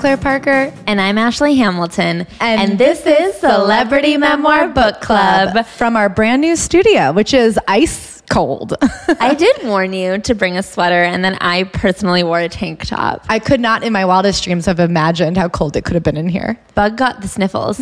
Claire Parker. And I'm Ashley Hamilton. And, this, is Celebrity Memoir Book Club. from our brand new studio, which is ice cold. I did warn you to bring a sweater, and then I personally wore a tank top. I could not in my wildest dreams have imagined how cold it could have been in here. Bug got the sniffles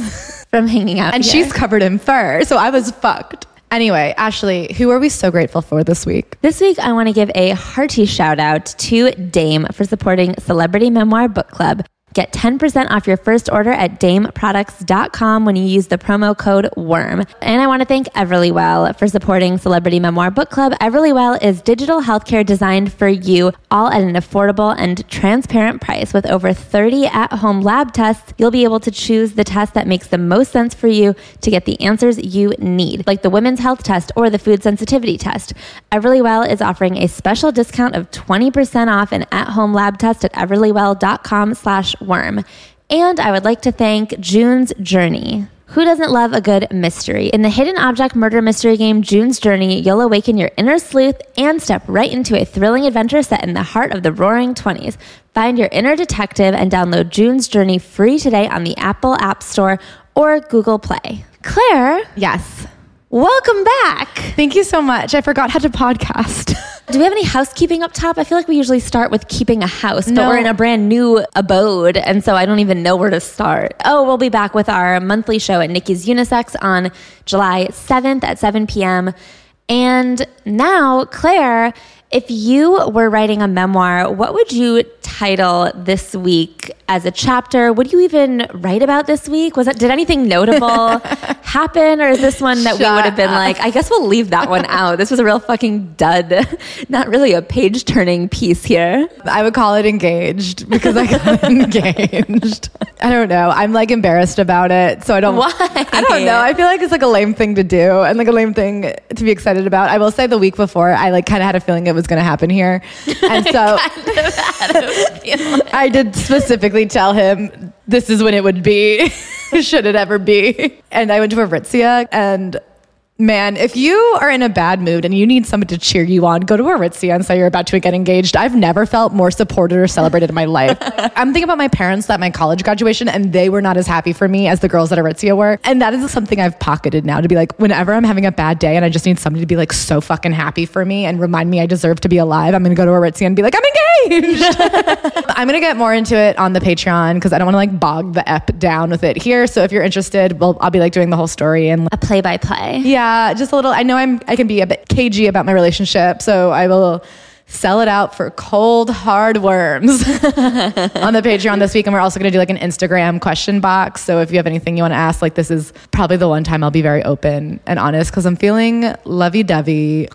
from hanging out And here. she's covered in fur, so I was fucked. Anyway, Ashley, who are we so grateful for this week? This week, I want to give a hearty shout out to Dame for supporting Celebrity Memoir Book Club. Get 10% off your first order at dameproducts.com when you use the promo code WORM. And I want to thank Everlywell for supporting Celebrity Memoir Book Club. Everlywell is digital healthcare designed for you, all at an affordable and transparent price. With over 30 at home lab tests, you'll be able to choose the test that makes the most sense for you to get the answers you need, like the women's health test or the food sensitivity test. Everlywell is offering a special discount of 20% off an at-home lab test at everlywell.com slash worm. And I would like to thank June's Journey. Who doesn't love a good mystery? In the hidden object murder mystery game June's Journey, you'll awaken your inner sleuth and step right into a thrilling adventure set in the heart of the roaring 20s. Find your inner detective and download June's Journey free today on the Apple App Store or Google Play. Claire, Yes. Welcome back. Thank you so much. I forgot how to podcast. Do we have any housekeeping up top? I feel like we usually start with keeping a house, but No. we're in a brand new abode, and so I don't even know where to start. Oh, we'll be back with our monthly show at Nicky's Unisex on July 7th at 7 p.m. And now, Claire, if you were writing a memoir, what would you title this week as a chapter? Would you even write about this week? Was it did anything notable happen, or is this one that we would have been up. like, I guess we'll leave that one out. This was a real fucking dud. Not really a page turning piece here. I would call it engaged because I got engaged. I don't know. I'm like embarrassed about it. So I don't Why? I don't know. I feel like it's like a lame thing to do and like a lame thing to be excited about. I will say the week before I like kind of had a feeling it was going to happen here. And so I did specifically tell him this is when it would be, should it ever be. And I went to Aritzia and man, if you are in a bad mood and you need someone to cheer you on, go to Aritzia and say you're about to get engaged. I've never felt more supported or celebrated in my life. I'm thinking about my parents at my college graduation and they were not as happy for me as the girls at Aritzia were. And that is something I've pocketed now to be like, whenever I'm having a bad day and I just need somebody to be like so fucking happy for me and remind me I deserve to be alive, I'm going to go to Aritzia and be like, I'm engaged. I'm gonna get more into it on the Patreon because I don't want to like bog the ep down with it here. So if you're interested, well, I'll be like doing the whole story and A play by play. yeah, just a little. I know I'm I can be a bit cagey about my relationship, so I will sell it out for cold hard worms on the Patreon this week. And we're also gonna do like an Instagram question box. So if you have anything you want to ask, like this is probably the one time I'll be very open and honest because I'm feeling lovey dovey.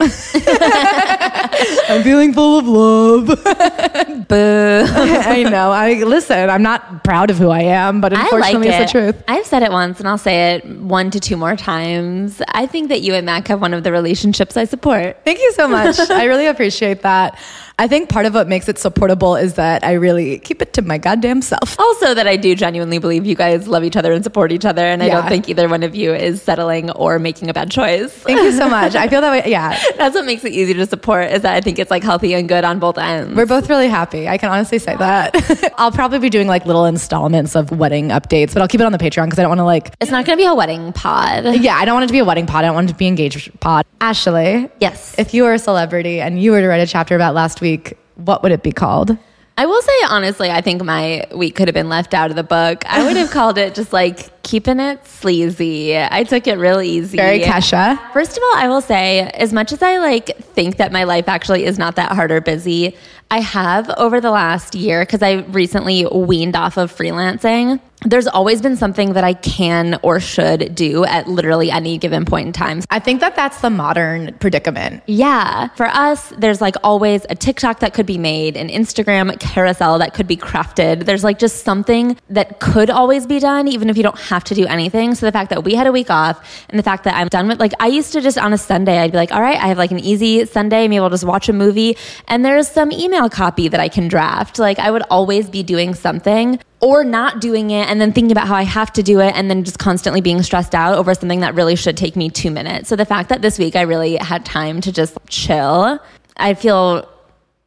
I'm feeling full of love. Boo. I know. I listen. I'm not proud of who I am, but I like unfortunately, it. it's the truth. I've said it once and I'll say it one to two more times. I think that you and Mac have one of the relationships I support. Thank you so much. I really appreciate that. I think part of what makes it so portable is that I really keep it to my goddamn self. Also, that I do genuinely believe you guys love each other and support each other, and I Yeah. don't think either one of you is settling or making a bad choice. Thank you so much. I feel that way. Yeah. That's what makes it easy to support. Is that I think it's like healthy and good on both ends. We're both really happy. I can honestly say that. I'll probably be doing like little installments of wedding updates, but I'll keep it on the Patreon because I don't want to like, it's not going to be a wedding pod. yeah, I don't want it to be a wedding pod. I don't want it to be engaged pod. Ashley, Yes. if you were a celebrity and you were to write a chapter about last week, what would it be called? I will say honestly, I think my week could have been left out of the book. I would have called it just like keeping it sleazy. I took it real easy. Very Kesha. First of all, I will say, as much as I like think that my life actually is not that hard or busy, I have over the last year because I recently weaned off of freelancing. There's always been something that I can or should do at literally any given point in time. I think that that's the modern predicament. Yeah. For us, there's like always a TikTok that could be made, an Instagram carousel that could be crafted. There's like just something that could always be done, even if you don't have to do anything. So the fact that we had a week off and the fact that I'm done with, like, I used to just on a Sunday, I'd be like, all right, I have like an easy Sunday, maybe I'll just watch a movie and there's some email copy that I can draft. Like, I would always be doing something or not doing it and then thinking about how I have to do it and then just constantly being stressed out over something that really should take me two minutes. So the fact that this week I really had time to just chill, I feel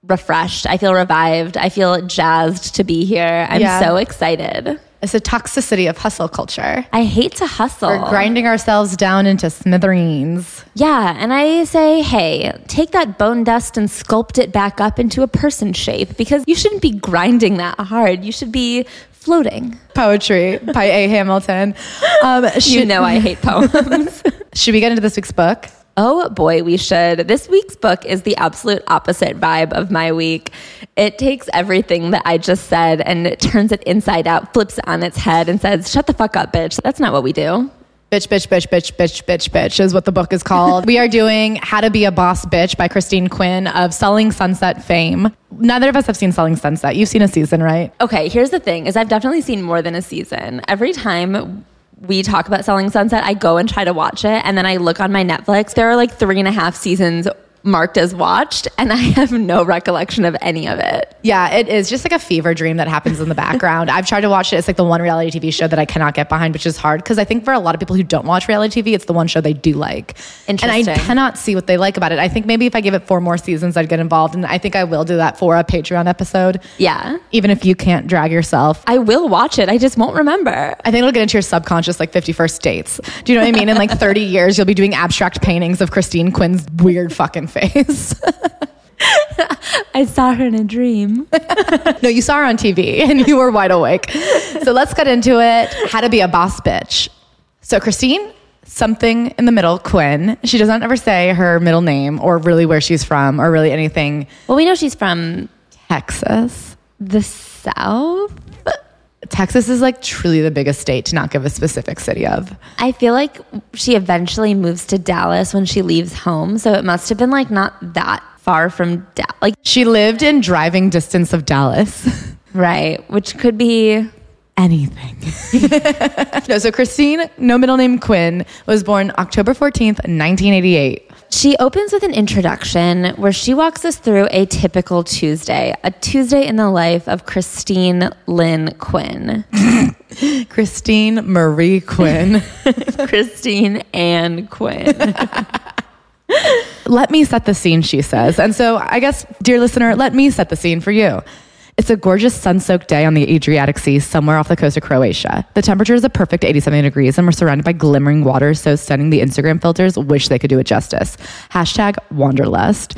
refreshed. I feel revived. I feel jazzed to be here. I'm Yeah. so excited. It's a toxicity of hustle culture. I hate to hustle. We're grinding ourselves down into smithereens. Yeah, and I say, hey, take that bone dust and sculpt it back up into a person shape because you shouldn't be grinding that hard. You should be floating. Poetry by A. Hamilton. Um, You know I hate poems. should we get into this week's book? oh boy, we should. This week's book is the absolute opposite vibe of my week. It takes everything that I just said and it turns it inside out, flips it on its head, and says, shut the fuck up, bitch. That's not what we do. Bitch, bitch, bitch, bitch, bitch, bitch, bitch is what the book is called. we are doing How to Be a Boss Bitch by Christine Quinn of Selling Sunset fame. Neither of us have seen Selling Sunset. You've seen a season, right? Okay, here's the thing is I've definitely seen more than a season. Every time we talk about Selling Sunset, I go and try to watch it and then I look on my Netflix. There are like three and a half seasons marked as watched and I have no recollection of any of it. Yeah, it is just like a fever dream that happens in the background. I've tried to watch it. It's like the one reality TV show that I cannot get behind, which is hard because I think for a lot of people who don't watch reality TV, it's the one show they do like. And I cannot see what they like about it. I think maybe if I give it four more seasons, I'd get involved. And I think I will do that for a Patreon episode. Yeah. Even if you can't drag yourself. I will watch it. I just won't remember. I think it'll get into your subconscious like 51st dates. Do you know what I mean? In like 30 years, you'll be doing abstract paintings of Christine Quinn's weird fucking face. I saw her in a dream. no, you saw her on TV and you were wide awake. So let's get into it. How to be a boss bitch. So Christine, something in the middle, Quinn. She doesn't ever say her middle name or really where she's from or really anything. Well, we know she's from Texas. the South. Texas is like truly the biggest state to not give a specific city of. I feel like she eventually moves to Dallas when she leaves home. So it must have been like not that far from Dallas. Like, She lived in driving distance of Dallas. right. Which could be anything. no, so Christine, no middle name Quinn, was born October 14th, 1988. She opens with an introduction where she walks us through a typical Tuesday, a Tuesday in the life of Christine Lynn Quinn. Christine Marie Quinn. Christine Ann Quinn. let me set the scene, she says. And so I guess, dear listener, let me set the scene for you. It's a gorgeous sun soaked day on the Adriatic Sea somewhere off the coast of Croatia. The temperature is a perfect 87 degrees and we're surrounded by glimmering waters so stunning the Instagram filters wish they could do it justice. Hashtag Wanderlust.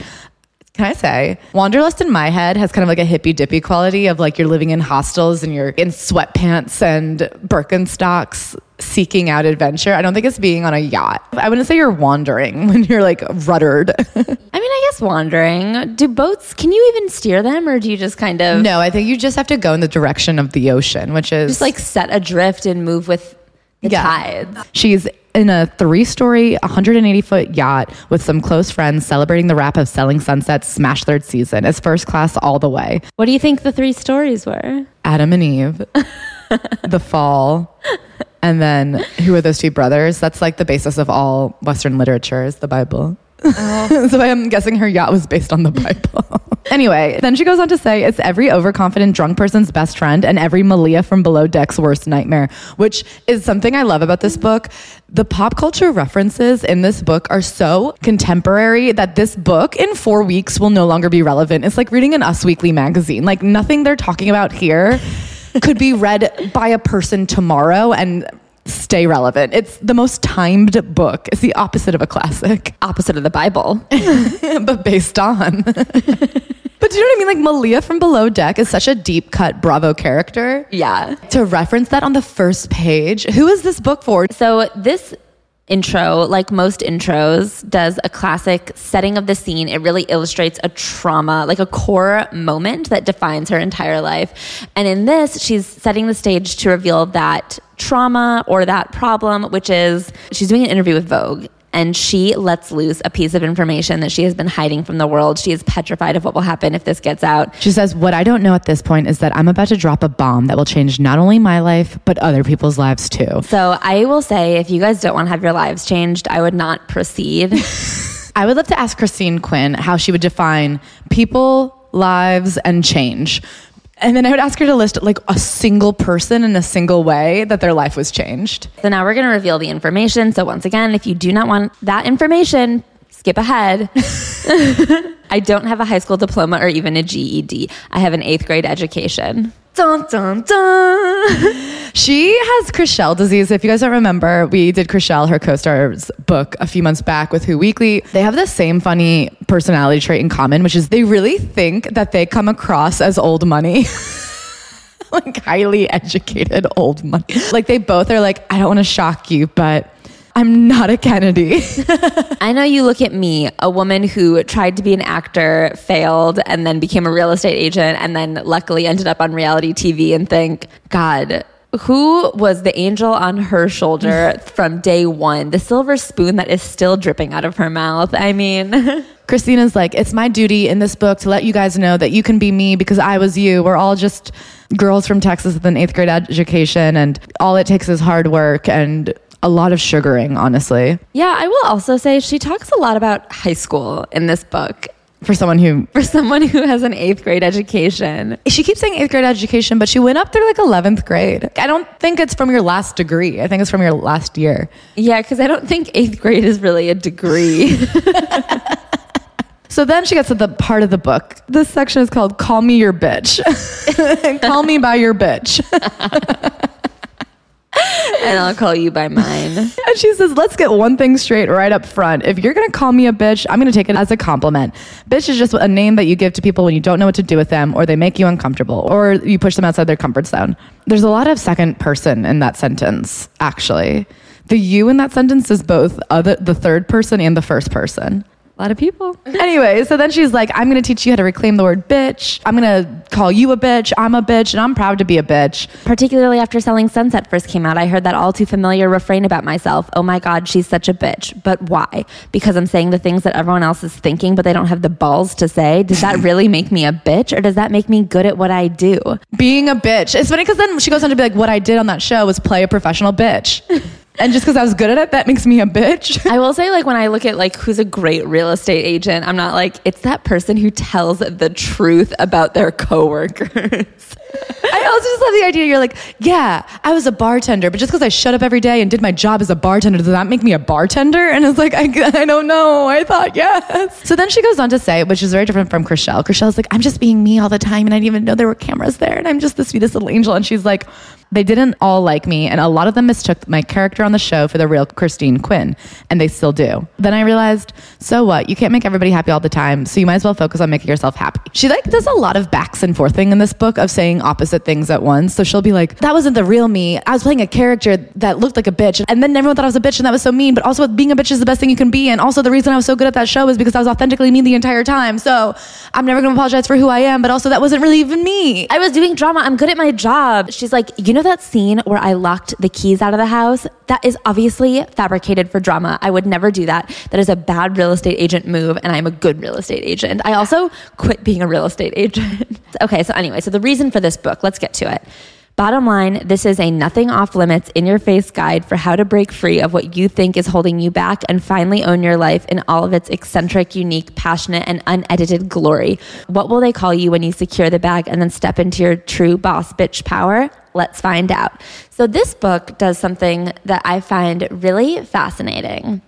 Can I say, Wanderlust in my head has kind of like a hippy dippy quality of like you're living in hostels and you're in sweatpants and Birkenstocks seeking out adventure. I don't think it's being on a yacht. I wouldn't say you're wandering when you're like ruddered. I mean, I guess wandering. Do boats, can you even steer them or do you just kind of no, I think you just have to go in the direction of the ocean, which is just like set adrift and move with the Yeah. tides? She's in a three story, 180 foot yacht with some close friends celebrating the wrap of Selling Sunset's smash third season. It's first class all the way. What do you think the three stories were? Adam and Eve, The Fall, and then who are those two brothers? That's like the basis of all Western literature is the Bible. Oh. so I'm guessing her yacht was based on the Bible. anyway, then she goes on to say it's every overconfident drunk person's best friend and every Malia from below deck's worst nightmare, which is something I love about this book. The pop culture references in this book are so contemporary that this book in four weeks will no longer be relevant. It's like reading an Us Weekly magazine. Like nothing they're talking about here could be read by a person tomorrow and stay relevant. It's the most timed book. It's the opposite of a classic, Opposite of the Bible. but based on. but do you know what I mean? Like Malia from Below Deck is such a deep cut Bravo character. yeah. To reference that on the first page, who is this book for? So this intro, like most intros, does a classic setting of the scene. It really illustrates a trauma, like a core moment that defines her entire life. And in this, she's setting the stage to reveal that trauma or that problem, which is she's doing an interview with Vogue. And she lets loose a piece of information that she has been hiding from the world. She is petrified of what will happen if this gets out. She says, What I don't know at this point is that I'm about to drop a bomb that will change not only my life, but other people's lives too. So I will say, if you guys don't want to have your lives changed, I would not proceed. I would love to ask Christine Quinn how she would define people, lives, and change. And then I would ask her to list like a single person in a single way that their life was changed. So now we're going to reveal the information. So once again, if you do not want that information, skip ahead. I don't have a high school diploma or even a GED. I have an eighth grade education. Dun, dun, dun. She has Chrishell disease. If you guys don't remember, we did Chrishell, her co-star's book a few months back with Who Weekly. They have the same funny personality trait in common, which is they really think that they come across as old money. like highly educated old money. Like they both are like, I don't want to shock you, but I'm not a Kennedy. I know you look at me, a woman who tried to be an actor, failed, and then became a real estate agent, and then luckily ended up on reality TV and think, God, who was the angel on her shoulder from day one? The silver spoon that is still dripping out of her mouth. I mean, Christina's like, it's my duty in this book to let you guys know that you can be me because I was you. We're all just girls from Texas with an eighth grade education, and all it takes is hard work and a lot of sugaring, honestly, yeah, I will also say she talks a lot about high school in this book. for someone who. For someone who has an eighth grade education, She keeps saying eighth grade education, but she went up through like 11th grade. I don't think it's from your last degree. I think it's from your last year. yeah, because I don't think eighth grade is really a degree. So then she gets to the part of the book. This section is called Call Me Your Bitch. Call me by your bitch. And I'll call you by mine. And she says, let's get one thing straight right up front. If you're going to call me a bitch, I'm going to take it as a compliment. Bitch is just a name that you give to people when you don't know what to do with them or they make you uncomfortable or you push them outside their comfort zone. There's a lot of second person in that sentence, actually. The you in that sentence is both other, the third person and the first person. A lot of people. Anyway, so then she's like, I'm going to teach you how to reclaim the word bitch. I'm going to call you a bitch. I'm a bitch, and I'm proud to be a bitch. Particularly after Selling Sunset first came out, I heard that all too familiar refrain about myself. Oh my God, she's such a bitch. But why? Because I'm saying the things that everyone else is thinking, but they don't have the balls to say. Does that really make me a bitch or does that make me good at what I do? Being a bitch. It's funny because then she goes on to be like, what I did on that show was play a professional bitch. and just because I was good at it, that makes me a bitch. I will say, like, when I look at like who's a great real estate agent, I'm not like, it's that person who tells the truth about their coworkers. I also just love the idea. You're like, yeah, I was a bartender, but just because I shut up every day and did my job as a bartender, does that make me a bartender? And it's like, I, I don't know. I thought yes. So then she goes on to say, which is very different from Chrishell. Chrishell's like, I'm just being me all the time, and I didn't even know there were cameras there, and I'm just the sweetest little angel. And she's like, they didn't all like me, and a lot of them mistook my character on the show for the real Christine Quinn, and they still do. Then I realized, so what? You can't make everybody happy all the time, so you might as well focus on making yourself happy. She like does a lot of backs and forthing in this book of saying opposite things at once. So she'll be like, that wasn't the real me. I was playing a character that looked like a bitch, and then everyone thought I was a bitch, and that was so mean. But also, being a bitch is the best thing you can be, and also the reason I was so good at that show is because I was authentically me the entire time. So I'm never gonna apologize for who I am, but also that wasn't really even me. I was doing drama. I'm good at my job. She's like, you know that scene where I locked the keys out of the house? That is obviously fabricated for drama. I would never do that. That is a bad real estate agent move, and I'm a good real estate agent. I also quit being a real estate agent. okay, so anyway, so the reason for this book, let's get to it. Bottom line, this is a nothing off limits in your face guide for how to break free of what you think is holding you back and finally own your life in all of its eccentric, unique, passionate, and unedited glory. What will they call you when you secure the bag and then step into your true boss bitch power? Let's find out. So, this book does something that I find really fascinating.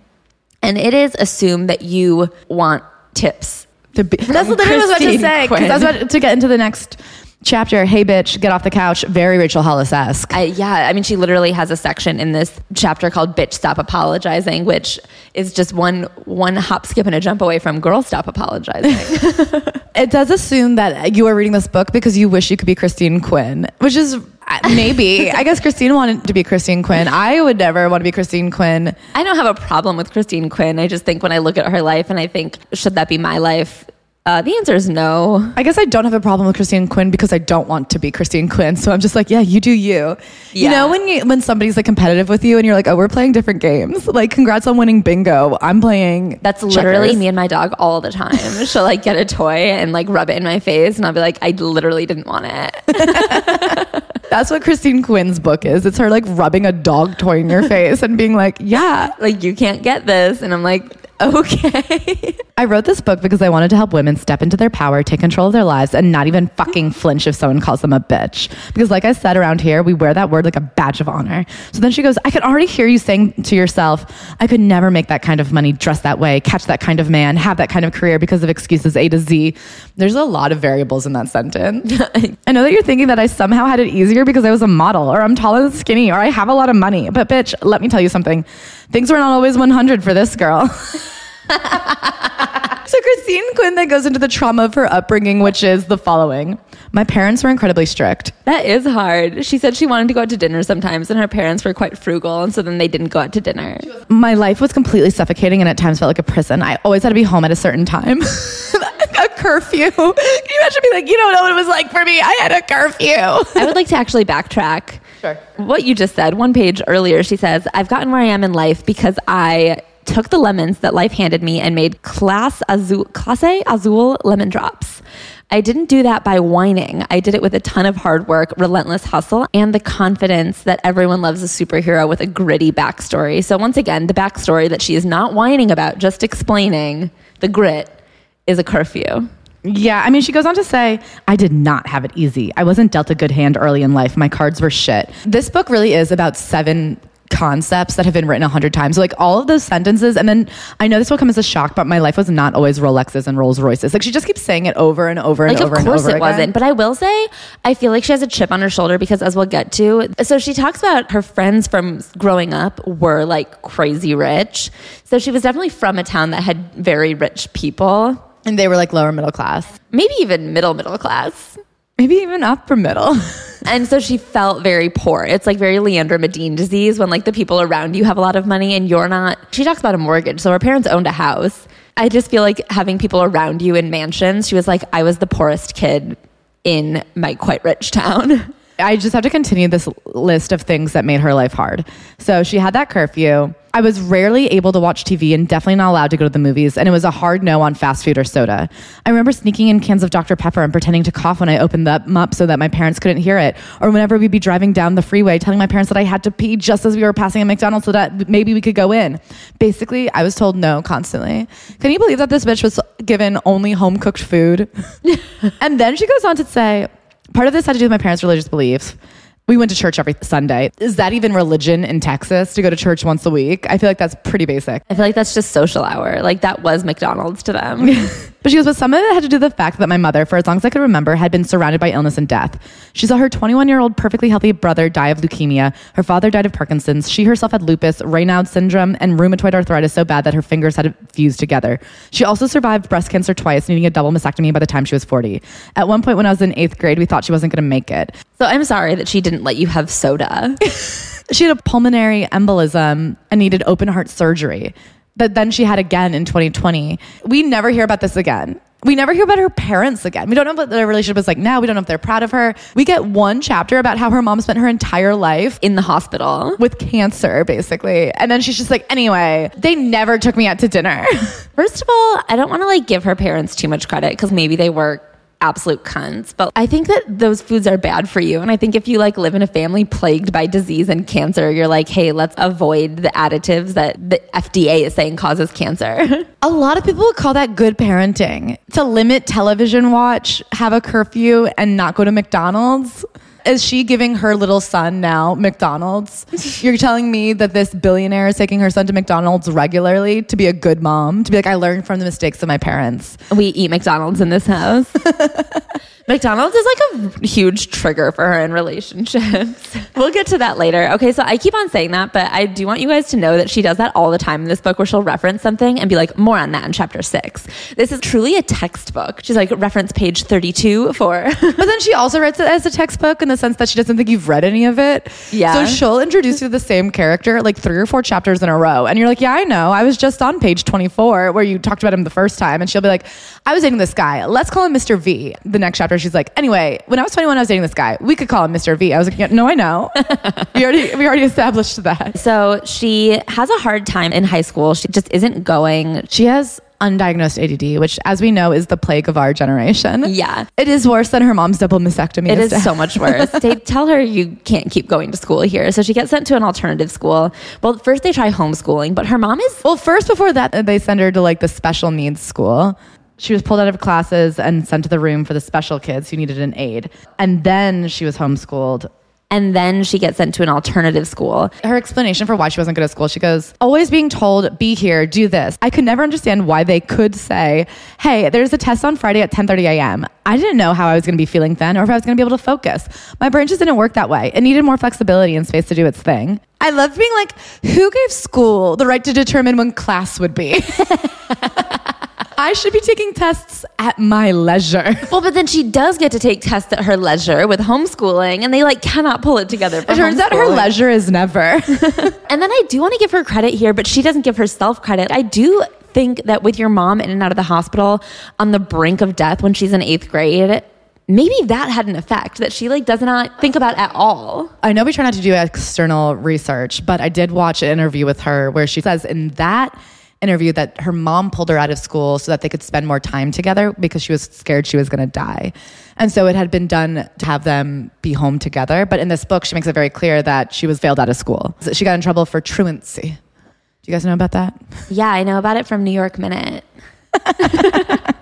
And it is assume that you want tips. To be, that's literally what I was about to say because I was about to get into the next chapter. Hey, bitch, get off the couch. Very Rachel Hollis esque. I, yeah, I mean, she literally has a section in this chapter called "Bitch Stop Apologizing," which is just one one hop, skip, and a jump away from "Girl Stop Apologizing." It does assume that you are reading this book because you wish you could be Christine Quinn, which is uh, maybe. I guess Christine wanted to be Christine Quinn. I would never want to be Christine Quinn. I don't have a problem with Christine Quinn. I just think when I look at her life and I think, should that be my life? Uh, the answer is no. I guess I don't have a problem with Christine Quinn because I don't want to be Christine Quinn. So I'm just like, yeah, you do you. You know when you when somebody's like competitive with you and you're like, oh, we're playing different games. Like, congrats on winning bingo. I'm playing. That's literally checkers. me and my dog all the time. She'll like get a toy and like rub it in my face, and I'll be like, I literally didn't want it. That's what Christine Quinn's book is. It's her like rubbing a dog toy in your face and being like, yeah, like you can't get this, and I'm like, Okay. I wrote this book because I wanted to help women step into their power, take control of their lives, and not even fucking flinch if someone calls them a bitch. Because, like I said around here, we wear that word like a badge of honor. So then she goes, I can already hear you saying to yourself, I could never make that kind of money, dress that way, catch that kind of man, have that kind of career because of excuses A to Z. There's a lot of variables in that sentence. I know that you're thinking that I somehow had it easier because I was a model, or I'm tall and skinny, or I have a lot of money. But, bitch, let me tell you something. Things were not always 100 for this girl. So Christine Quinn then goes into the trauma of her upbringing, which is the following. My parents were incredibly strict. That is hard. She said she wanted to go out to dinner sometimes, and her parents were quite frugal, and so then they didn't go out to dinner. My life was completely suffocating and at times felt like a prison. I always had to be home at a certain time. a curfew. Can you imagine being like, you don't know what it was like for me? I had a curfew. I would like to actually backtrack. Sure. What you just said, one page earlier, she says, I've gotten where I am in life because I took the lemons that life handed me and made class azul, Clase Azul lemon drops. I didn't do that by whining. I did it with a ton of hard work, relentless hustle, and the confidence that everyone loves a superhero with a gritty backstory. So, once again, the backstory that she is not whining about, just explaining the grit, is a curfew. Yeah, I mean, she goes on to say, I did not have it easy. I wasn't dealt a good hand early in life. My cards were shit. This book really is about seven concepts that have been written a hundred times. So, like all of those sentences, and then I know this will come as a shock, but my life was not always Rolexes and Rolls Royces. Like she just keeps saying it over and over and Like, over of course and over it again. wasn't. But I will say, I feel like she has a chip on her shoulder because, as we'll get to, so she talks about her friends from growing up were like crazy rich. So she was definitely from a town that had very rich people, And they were like lower middle class, maybe even middle middle class. maybe even upper middle. And so she felt very poor. It's like very Leandra Medine disease when like the people around you have a lot of money and you're not. She talks about a mortgage. So her parents owned a house. I just feel like having people around you in mansions, she was like, I was the poorest kid in my quite rich town. I just have to continue this list of things that made her life hard. So she had that curfew. I was rarely able to watch TV and definitely not allowed to go to the movies. And it was a hard no on fast food or soda. I remember sneaking in cans of Dr. Pepper and pretending to cough when I opened them up so that my parents couldn't hear it. Or whenever we'd be driving down the freeway, telling my parents that I had to pee just as we were passing a McDonald's so that maybe we could go in. Basically, I was told no constantly. Can you believe that this bitch was given only home cooked food? and then she goes on to say, part of this had to do with my parents' religious beliefs. We went to church every Sunday. Is that even religion in Texas to go to church once a week? I feel like that's pretty basic. I feel like that's just social hour. Like that was McDonald's to them. But she goes, but some of it had to do with the fact that my mother, for as long as I could remember, had been surrounded by illness and death. She saw her 21 year old perfectly healthy brother die of leukemia. Her father died of Parkinson's. She herself had lupus, Raynaud syndrome, and rheumatoid arthritis so bad that her fingers had fused together. She also survived breast cancer twice, needing a double mastectomy by the time she was 40. At one point when I was in eighth grade, we thought she wasn't going to make it. so I'm sorry that she didn't let you have soda. She had a pulmonary embolism and needed open heart surgery that then she had again in 2020. We never hear about this again. We never hear about her parents again. We don't know what their relationship was like now. We don't know if they're proud of her. We get one chapter about how her mom spent her entire life in the hospital. with cancer, basically. And then she's just like, anyway, they never took me out to dinner. First of all, I don't want to like give her parents too much credit because maybe they were absolute cunts, but I think that those foods are bad for you. And I think if you like live in a family plagued by disease and cancer, you're like, hey, let's avoid the additives that the FDA is saying causes cancer. a lot of people call that good parenting to limit television watch, have a curfew, and not go to McDonald's. Is she giving her little son now McDonald's? You're telling me that this billionaire is taking her son to McDonald's regularly to be a good mom, to be like, I learned from the mistakes of my parents. we eat McDonald's in this house. McDonald's is like a huge trigger for her in relationships. we'll get to that later. Okay, so I keep on saying that, but I do want you guys to know that she does that all the time in this book where she'll reference something and be like, more on that in chapter six. This is truly a textbook. She's like, reference page 32 for. But then she also writes it as a textbook in the sense that she doesn't think you've read any of it. Yeah. So she'll introduce you to the same character like three or four chapters in a row. And you're like, yeah, I know. I was just on page 24 where you talked about him the first time. And she'll be like, I was dating this guy. Let's call him Mr. V. The next chapter, she's like, anyway, when I was 21, I was dating this guy. We could call him Mr. V. I was like, yeah, no, I know. we already we already established that. so she has a hard time in high school. She just isn't going. She has undiagnosed ADD, which, as we know, is the plague of our generation. Yeah. It is worse than her mom's double mastectomy. It is so much worse. they tell her you can't keep going to school here. So she gets sent to an alternative school. Well, first they try homeschooling, but her mom is Well, first, before that, they send her to like the special needs school. She was pulled out of classes and sent to the room for the special kids who needed an aid. And then she was homeschooled. and then she gets sent to an alternative school. Her explanation for why she wasn't good at school, she goes, always being told, be here, do this. I could never understand why they could say, hey, there's a test on Friday at 10.30 a.m. I didn't know how I was going to be feeling then or if I was going to be able to focus. My brain just didn't work that way. It needed more flexibility and space to do its thing. I love being like, who gave school the right to determine when class would be? I should be taking tests at my leisure. Well, but then she does get to take tests at her leisure with homeschooling, and they like cannot pull it together. For It turns out her leisure is never. And then I do want to give her credit here, but she doesn't give herself credit. I do think that with your mom in and out of the hospital on the brink of death when she's in eighth grade, maybe that had an effect that she like does not think about at all. I know we try not to do external research, but I did watch an interview with her where she says in that interview that her mom pulled her out of school so that they could spend more time together because she was scared she was going to die. And so it had been done to have them be home together. But in this book, she makes it very clear that she was failed out of school. She got in trouble for truancy. Do you guys know about that? Yeah, I know about it from New York Minute.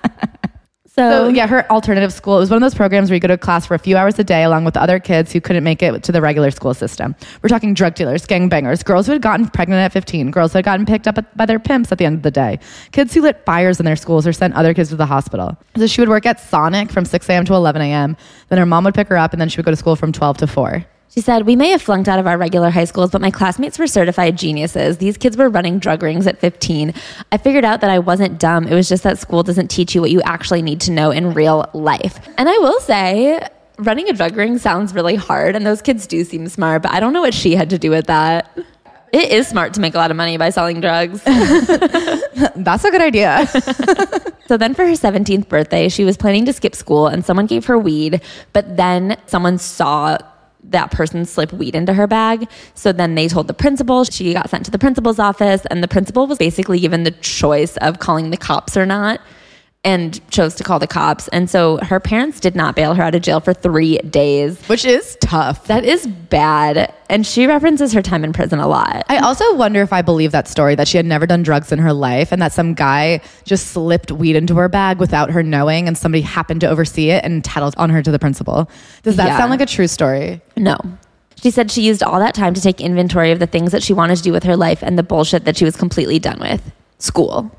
So yeah, her alternative school. It was one of those programs where you go to class for a few hours a day along with other kids who couldn't make it to the regular school system. We're talking drug dealers, gangbangers, girls who had gotten pregnant at 15, girls who had gotten picked up by their pimps at the end of the day, kids who lit fires in their schools or sent other kids to the hospital. So she would work at Sonic from 6 a.m. to 11 a.m. Then her mom would pick her up and then she would go to school from 12 to 4. She said, We may have flunked out of our regular high schools, but my classmates were certified geniuses. These kids were running drug rings at 15. I figured out that I wasn't dumb. It was just that school doesn't teach you what you actually need to know in real life. And I will say, running a drug ring sounds really hard, and those kids do seem smart, but I don't know what she had to do with that. It is smart to make a lot of money by selling drugs. That's a good idea. So then for her 17th birthday, she was planning to skip school and someone gave her weed, but then someone saw that person slip weed into her bag. So then they told the principal. She got sent to the principal's office, and the principal was basically given the choice of calling the cops or not and chose to call the cops. And so her parents did not bail her out of jail for three days. Which is tough. That is bad. And she references her time in prison a lot. I also wonder if I believe that story that she had never done drugs in her life and that some guy just slipped weed into her bag without her knowing and somebody happened to oversee it and tattled on her to the principal. Does that Yeah. sound like a true story? No. She said she used all that time to take inventory of the things that she wanted to do with her life and the bullshit that she was completely done with. School.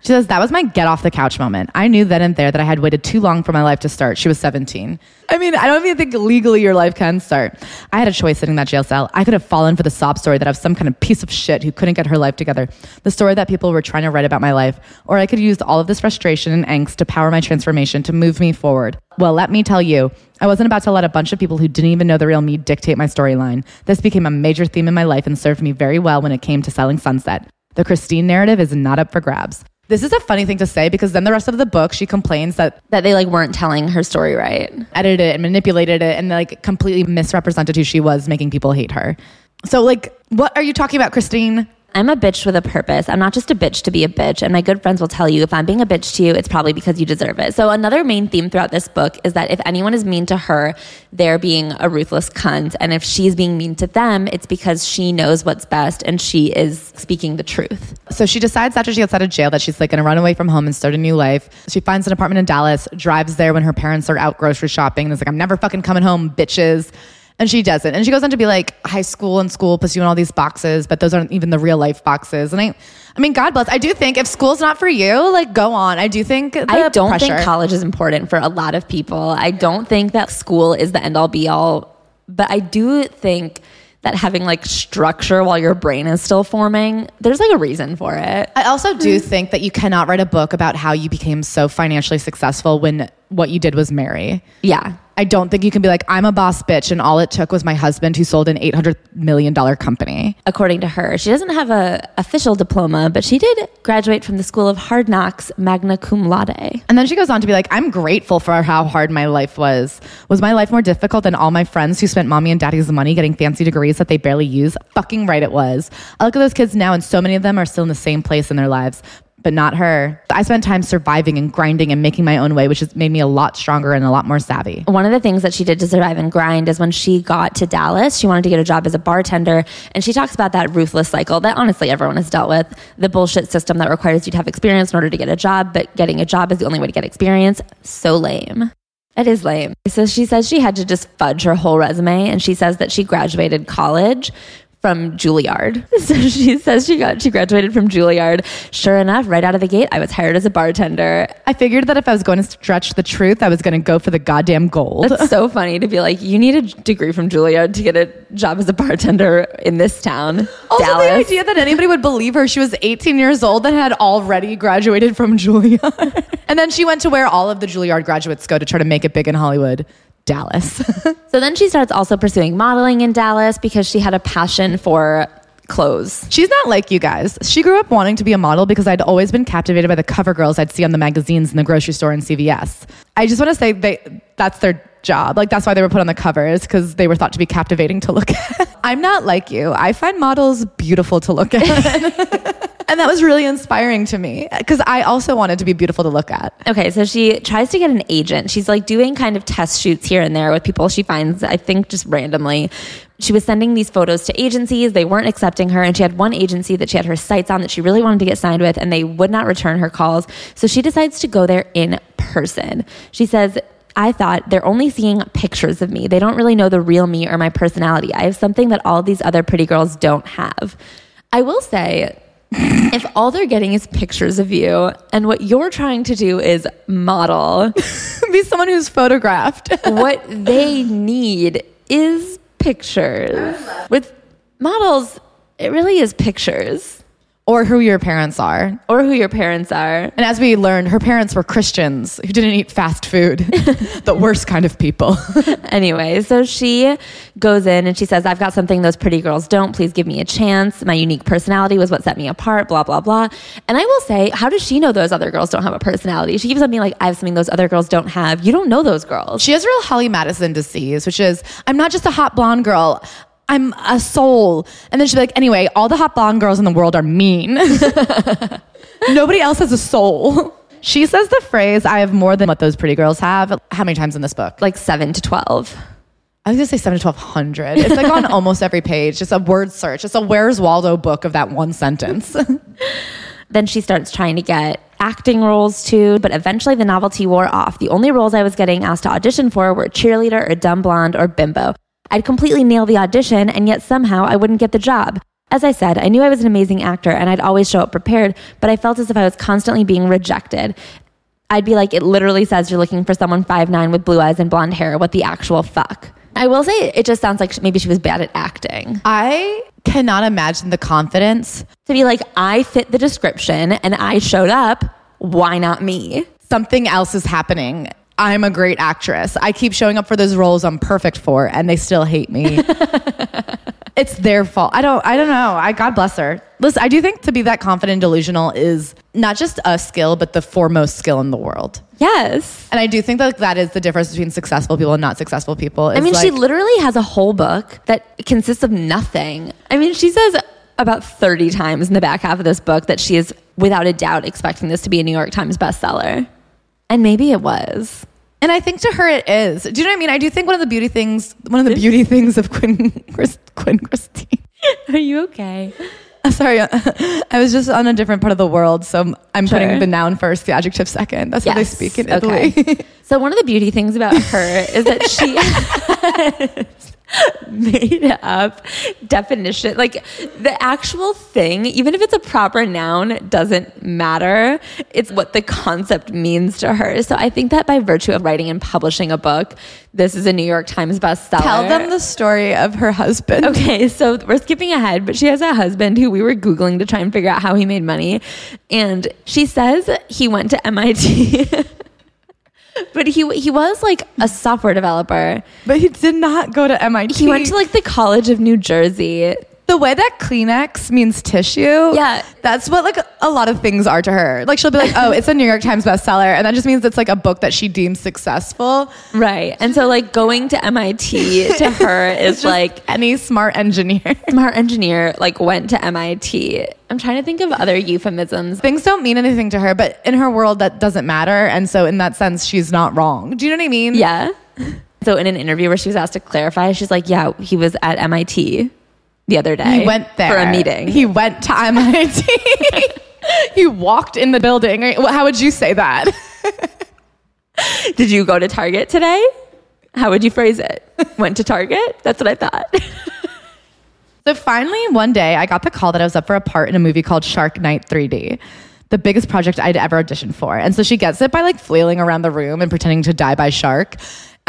She says, That was my get off the couch moment. I knew then and there that I had waited too long for my life to start. She was 17. I mean, I don't even think legally your life can start. I had a choice sitting in that jail cell. I could have fallen for the sob story that I was some kind of piece of shit who couldn't get her life together, the story that people were trying to write about my life, or I could use all of this frustration and angst to power my transformation to move me forward. Well, let me tell you, I wasn't about to let a bunch of people who didn't even know the real me dictate my storyline. This became a major theme in my life and served me very well when it came to selling Sunset. The Christine narrative is not up for grabs. This is a funny thing to say because then the rest of the book, she complains that That they like weren't telling her story right. edited it and manipulated it and like completely misrepresented who she was, making people hate her. So, like, what are you talking about, Christine? I'm a bitch with a purpose. I'm not just a bitch to be a bitch. And my good friends will tell you if I'm being a bitch to you, it's probably because you deserve it. So, another main theme throughout this book is that if anyone is mean to her, they're being a ruthless cunt. And if she's being mean to them, it's because she knows what's best and she is speaking the truth. So she decides after she gets out of jail that she's like going to run away from home and start a new life. She finds an apartment in Dallas, drives there when her parents are out grocery shopping, and is like, I'm never fucking coming home, bitches. And she doesn't. And she goes on to be like, high school and school puts you in all these boxes, but those aren't even the real life boxes. And I, I mean, God bless. I do think if school's not for you, like, go on. I do think I don't pressure. think college is important for a lot of people. I don't think that school is the end all be all, but I do think that having like structure while your brain is still forming, there's like a reason for it. I also do think that you cannot write a book about how you became so financially successful when what you did was marry. Yeah. I don't think you can be like, I'm a boss bitch, and all it took was my husband who sold an $800 million company. According to her, she doesn't have a official diploma, but she did graduate from the School of Hard Knocks magna cum laude. And then she goes on to be like, I'm grateful for how hard my life was. Was my life more difficult than all my friends who spent mommy and daddy's money getting fancy degrees that they barely use? Fucking right it was. I look at those kids now, and so many of them are still in the same place in their lives. But not her. I spent time surviving and grinding and making my own way, which has made me a lot stronger and a lot more savvy. One of the things that she did to survive and grind is when she got to Dallas, she wanted to get a job as a bartender. And she talks about that ruthless cycle that honestly everyone has dealt with the bullshit system that requires you to have experience in order to get a job, but getting a job is the only way to get experience. So lame. It is lame. So she says she had to just fudge her whole resume, and she says that she graduated college from Juilliard. So she says she got she graduated from Juilliard. Sure enough, right out of the gate, I was hired as a bartender. I figured that if I was going to stretch the truth, I was going to go for the goddamn gold. It's so funny to be like, you need a degree from Juilliard to get a job as a bartender in this town. Also, Dallas. the idea that anybody would believe her. She was 18 years old and had already graduated from Juilliard. and then she went to where all of the Juilliard graduates go to try to make it big in Hollywood. Dallas. So then she starts also pursuing modeling in Dallas because she had a passion for clothes. She's not like you guys. She grew up wanting to be a model because I'd always been captivated by the cover girls I'd see on the magazines in the grocery store and CVS. I just want to say they that's their job. Like that's why they were put on the covers because they were thought to be captivating to look at. I'm not like you. I find models beautiful to look at. and that was really inspiring to me because I also wanted to be beautiful to look at. Okay, so she tries to get an agent. She's like doing kind of test shoots here and there with people she finds, I think, just randomly. She was sending these photos to agencies. They weren't accepting her. And she had one agency that she had her sights on that she really wanted to get signed with, and they would not return her calls. So she decides to go there in person. She says, I thought they're only seeing pictures of me. They don't really know the real me or my personality. I have something that all these other pretty girls don't have. I will say, if all they're getting is pictures of you and what you're trying to do is model, be someone who's photographed. what they need is pictures. With models, it really is pictures or who your parents are. or who your parents are. And as we learned, her parents were Christians who didn't eat fast food, the worst kind of people. Anyway, so she goes in and she says, I've got something those pretty girls don't. Please give me a chance. My unique personality was what set me apart, blah, blah, blah. And I will say, how does she know those other girls don't have a personality? She keeps on being like, I have something those other girls don't have. You don't know those girls. she has real Holly Madison disease, which is I'm not just a hot blonde girl. I'm a soul. And then she's like, anyway, all the hot blonde girls in the world are mean. Nobody else has a soul. She says the phrase, I have more than what those pretty girls have. How many times in this book? Like seven to 12. I was gonna say seven to twelve hundred. It's like on almost every page, just a word search. It's a Where's Waldo book of that one sentence. Then she starts trying to get acting roles too, but eventually the novelty wore off. The only roles I was getting asked to audition for were cheerleader or dumb blonde or bimbo. I'd completely nail the audition, and yet somehow I wouldn't get the job. As I said, I knew I was an amazing actor and I'd always show up prepared, but I felt as if I was constantly being rejected. I'd be like, it literally says you're looking for someone 5'9 with blue eyes and blonde hair. What the actual fuck? I will say, it just sounds like maybe she was bad at acting. I cannot imagine the confidence. To be like, I fit the description and I showed up, why not me? Something else is happening. I'm a great actress. I keep showing up for those roles I'm perfect for, and they still hate me. it's their fault. I don't. I don't know. I God bless her. Listen, I do think to be that confident and delusional is not just a skill, but the foremost skill in the world. Yes. And I do think that that is the difference between successful people and not successful people. I mean, she literally has a whole book that consists of nothing. I mean, she says about 30 times in the back half of this book that she is without a doubt expecting this to be a New York Times bestseller. And maybe it was. And I think to her it is. Do you know what I mean? I do think one of the beauty things, one of the beauty things of Quinn, Quinn Christine. Are you okay? I'm Sorry, I was just on a different part of the world, so I'm Sure. putting the noun first, the adjective second. That's how they speak in Okay. Italy. So one of the beauty things about her is that she has made up definition like the actual thing even if it's a proper noun doesn't matter it's what the concept means to her so i think that by virtue of writing and publishing a book this is a new york times bestseller Tell them the story of her husband. Okay, so we're skipping ahead, but she has a husband who we were Googling to try and figure out how he made money. And she says he went to MIT. but he he was like a software developer. But he did not go to MIT. He went to like the College of New Jersey. The way that Kleenex means tissue. Yeah. That's what like a lot of things are to her. Like she'll be like, oh, it's a New York Times bestseller. And that just means it's like a book that she deems successful. Right. And so like going to MIT to her is like any smart engineer. smart engineer like went to MIT. I'm trying to think of other euphemisms. Things don't mean anything to her, but in her world that doesn't matter. And so in that sense, she's not wrong. Do you know what I mean? Yeah. So in an interview where she was asked to clarify, she's like, "Yeah, he was at MIT the other day. He went there for a meeting. He went to MIT. he walked in the building. How would you say that? Did you go to Target today? How would you phrase it? Went to Target? That's what I thought. So finally, one day, I got the call that I was up for a part in a movie called Shark Night 3D, the biggest project I'd ever auditioned for. And so she gets it by like flailing around the room and pretending to die by shark.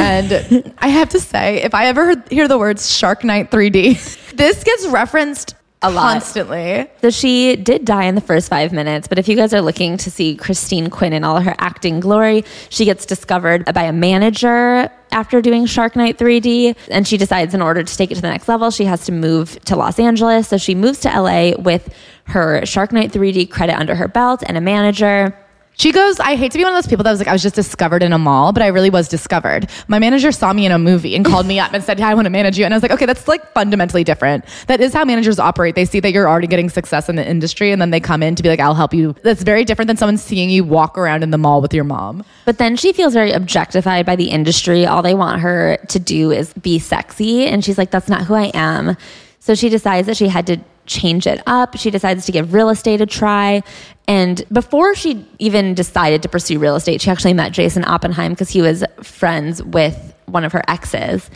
And I have to say, if I ever heard, hear the words Shark Night 3D, this gets referenced A lot. constantly. so she did die in the first five minutes, but if you guys are looking to see Christine Quinn in all her acting glory, she gets discovered by a manager after doing Shark Night 3D, and she decides in order to take it to the next level, she has to move to Los Angeles. So she moves to LA with her Shark Night 3D credit under her belt and a manager. She goes, I hate to be one of those people that was like, I was just discovered in a mall, but I really was discovered. My manager saw me in a movie and called me up and said, Hi, I want to manage you. And I was like, okay, that's like fundamentally different. That is how managers operate. They see that you're already getting success in the industry and then they come in to be like, I'll help you. That's very different than someone seeing you walk around in the mall with your mom. But then she feels very objectified by the industry. All they want her to do is be sexy. And she's like, that's not who I am. So she decides that she had to change it up. She decides to give real estate a try. And before she even decided to pursue real estate, she actually met Jason Oppenheim because he was friends with one of her exes.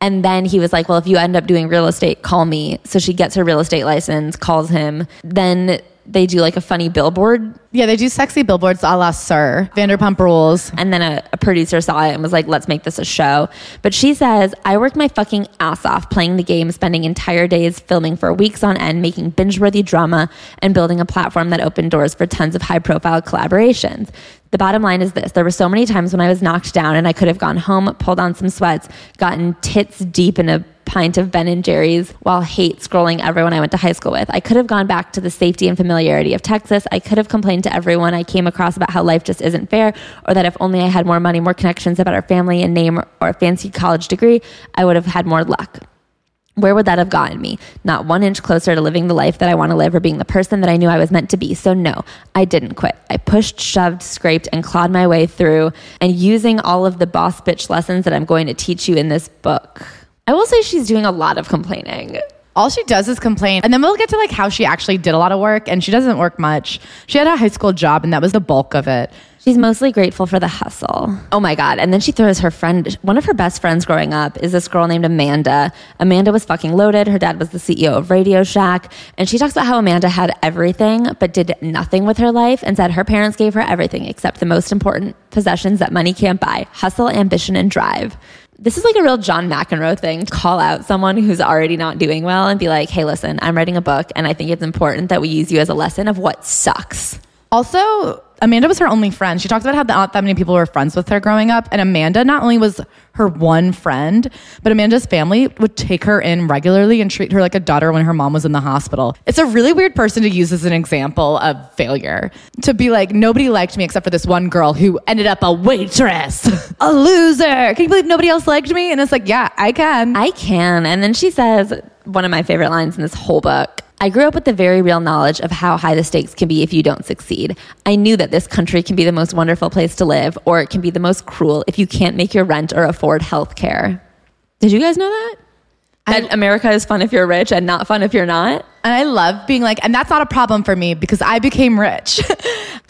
And then he was like, Well, if you end up doing real estate, call me. So she gets her real estate license, calls him. Then they do like a funny billboard Yeah, they do sexy billboards a la SUR, Vanderpump Rules. and then a, a producer saw it and was like, let's make this a show. But she says, I worked my fucking ass off playing the game, spending entire days filming for weeks on end, making binge worthy drama, and building a platform that opened doors for tons of high profile collaborations. The bottom line is this there were so many times when I was knocked down and I could have gone home, pulled on some sweats, gotten tits deep in a pint of Ben and Jerry's while hate scrolling everyone I went to high school with. I could have gone back to the safety and familiarity of Texas. I could have complained to everyone I came across about how life just isn't fair, or that if only I had more money, more connections, a better family and name, or a fancy college degree, I would have had more luck. Where would that have gotten me? Not one inch closer to living the life that I want to live or being the person that I knew I was meant to be. So, no, I didn't quit. I pushed, shoved, scraped, and clawed my way through and using all of the boss bitch lessons that I'm going to teach you in this book. I will say she's doing a lot of complaining. All she does is complain. And then we'll get to like how she actually did a lot of work and she doesn't work much. She had a high school job and that was the bulk of it. She's mostly grateful for the hustle. Oh my God. And then she throws her friend, one of her best friends growing up is this girl named Amanda. Amanda was fucking loaded. Her dad was the CEO of Radio Shack. And she talks about how Amanda had everything, but did nothing with her life and said her parents gave her everything except the most important possessions that money can't buy hustle, ambition, and drive. This is like a real John McEnroe thing. to Call out someone who's already not doing well and be like, hey, listen, I'm writing a book and I think it's important that we use you as a lesson of what sucks. Also, Amanda was her only friend. She talked about how not that many people were friends with her growing up. And Amanda not only was her one friend, but Amanda's family would take her in regularly and treat her like a daughter when her mom was in the hospital. It's a really weird person to use as an example of failure. To be like, nobody liked me except for this one girl who ended up a waitress, a loser. Can you believe nobody else liked me? And it's like, yeah, I can. I can. And then she says one of my favorite lines in this whole book. I grew up with the very real knowledge of how high the stakes can be if you don't succeed. I knew that this country can be the most wonderful place to live, or it can be the most cruel if you can't make your rent or afford health care. Did you guys know that? That America is fun if you're rich and not fun if you're not? And I love being like, and that's not a problem for me because I became rich.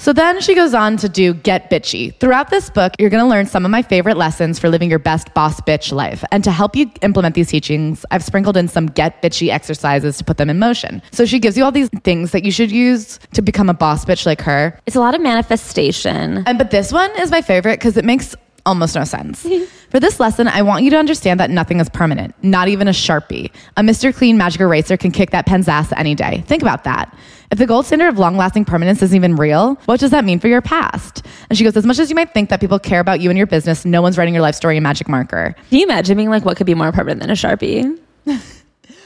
so then she goes on to do Get Bitchy. Throughout this book, you're going to learn some of my favorite lessons for living your best boss bitch life. And to help you implement these teachings, I've sprinkled in some Get Bitchy exercises to put them in motion. So she gives you all these things that you should use to become a boss bitch like her. It's a lot of manifestation. And but this one is my favorite because it makes almost no sense. For this lesson, I want you to understand that nothing is permanent, not even a Sharpie. A Mr. Clean magic eraser can kick that pen's ass any day. Think about that. If the gold standard of long lasting permanence isn't even real, what does that mean for your past? And she goes, As much as you might think that people care about you and your business, no one's writing your life story in magic marker. Can you imagine being like, what could be more permanent than a Sharpie?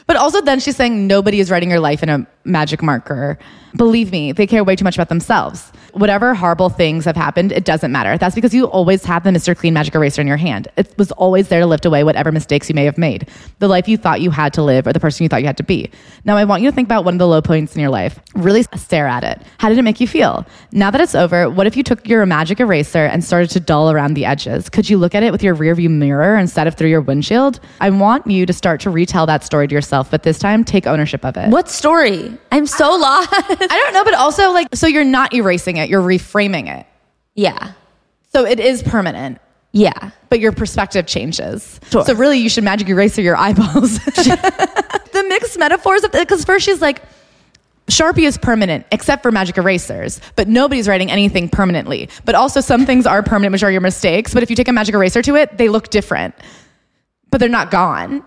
But also, then she's saying nobody is writing your life in a magic marker. Believe me, they care way too much about themselves. Whatever horrible things have happened, it doesn't matter. That's because you always have the Mr. Clean magic eraser in your hand. It was always there to lift away whatever mistakes you may have made, the life you thought you had to live, or the person you thought you had to be. Now, I want you to think about one of the low points in your life. Really stare at it. How did it make you feel? Now that it's over, what if you took your magic eraser and started to dull around the edges? Could you look at it with your rearview mirror instead of through your windshield? I want you to start to retell that story to yourself, but this time take ownership of it. What story? I'm so lost. I don't know, but also like, so you're not erasing it, you're reframing it. yeah. So it is permanent, Yeah. but your perspective changes. Sure. So really, you should magic eraser your eyeballs. the mixed metaphors of because first she's like, Sharpie is permanent except for magic erasers, but nobody's writing anything permanently. But also, some things are permanent, which are your mistakes. But if you take a magic eraser to it, they look different, but they're not gone.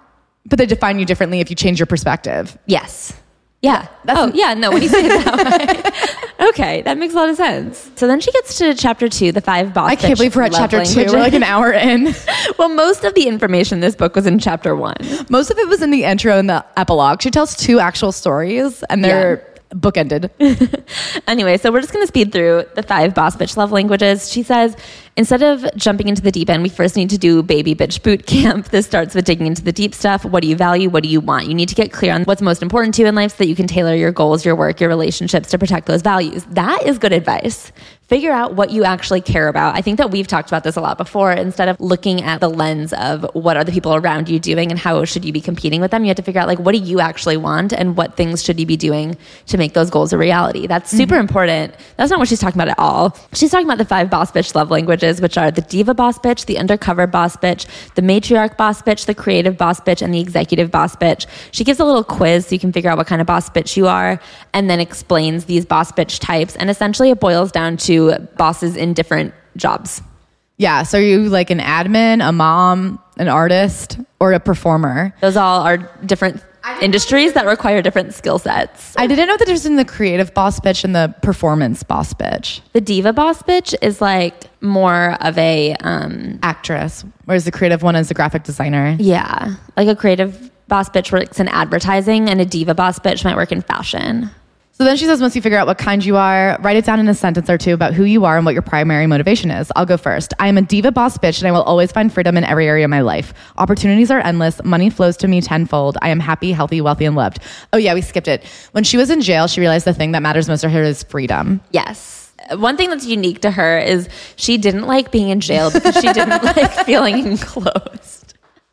But they define you differently if you change your perspective. Yes. Yeah. That's- oh, yeah. No, when you say it that way. okay. That makes a lot of sense. So then she gets to chapter two, the five boss. I can't believe we're at chapter two. We're like an hour in. well, most of the information in this book was in chapter one. Most of it was in the intro and the epilogue. She tells two actual stories, and they're bookended. Anyway, so we're just going to speed through the five boss bitch love languages. She says, instead of jumping into the deep end, we first need to do baby bitch boot camp. This starts with digging into the deep stuff. What do you value? What do you want? You need to get clear on what's most important to you in life so that you can tailor your goals, your work, your relationships to protect those values. That is good advice. Figure out what you actually care about. I think that we've talked about this a lot before. Instead of looking at the lens of what are the people around you doing and how should you be competing with them, you have to figure out like what do you actually want and what things should you be doing to make those goals a reality. That's mm-hmm. super important. That's not what she's talking about at all. She's talking about the five boss bitch love languages, which are the diva boss bitch, the undercover boss bitch, the matriarch boss bitch, the creative boss bitch, and the executive boss bitch. She gives a little quiz so you can figure out what kind of boss bitch you are and then explains these boss bitch types. And essentially it boils down to bosses in different jobs. Yeah. So are you like an admin, a mom, an artist, or a performer? Those all are different industries that require different skill sets. I didn't know the difference in the creative boss bitch and the performance boss bitch. The diva boss bitch is like more of a um Actress, whereas the creative one is a graphic designer. yeah, like a creative boss bitch works in advertising and a diva boss bitch might work in fashion. So then she says, once you figure out what kind you are, write it down in a sentence or two about who you are and what your primary motivation is. I'll go first. I am a diva boss bitch and I will always find freedom in every area of my life. Opportunities are endless. Money flows to me tenfold. I am happy, healthy, wealthy, and loved. Oh, yeah, we skipped it. When she was in jail, she realized the thing that matters most to her is freedom. Yes. One thing that's unique to her is she didn't like being in jail because she didn't like feeling enclosed.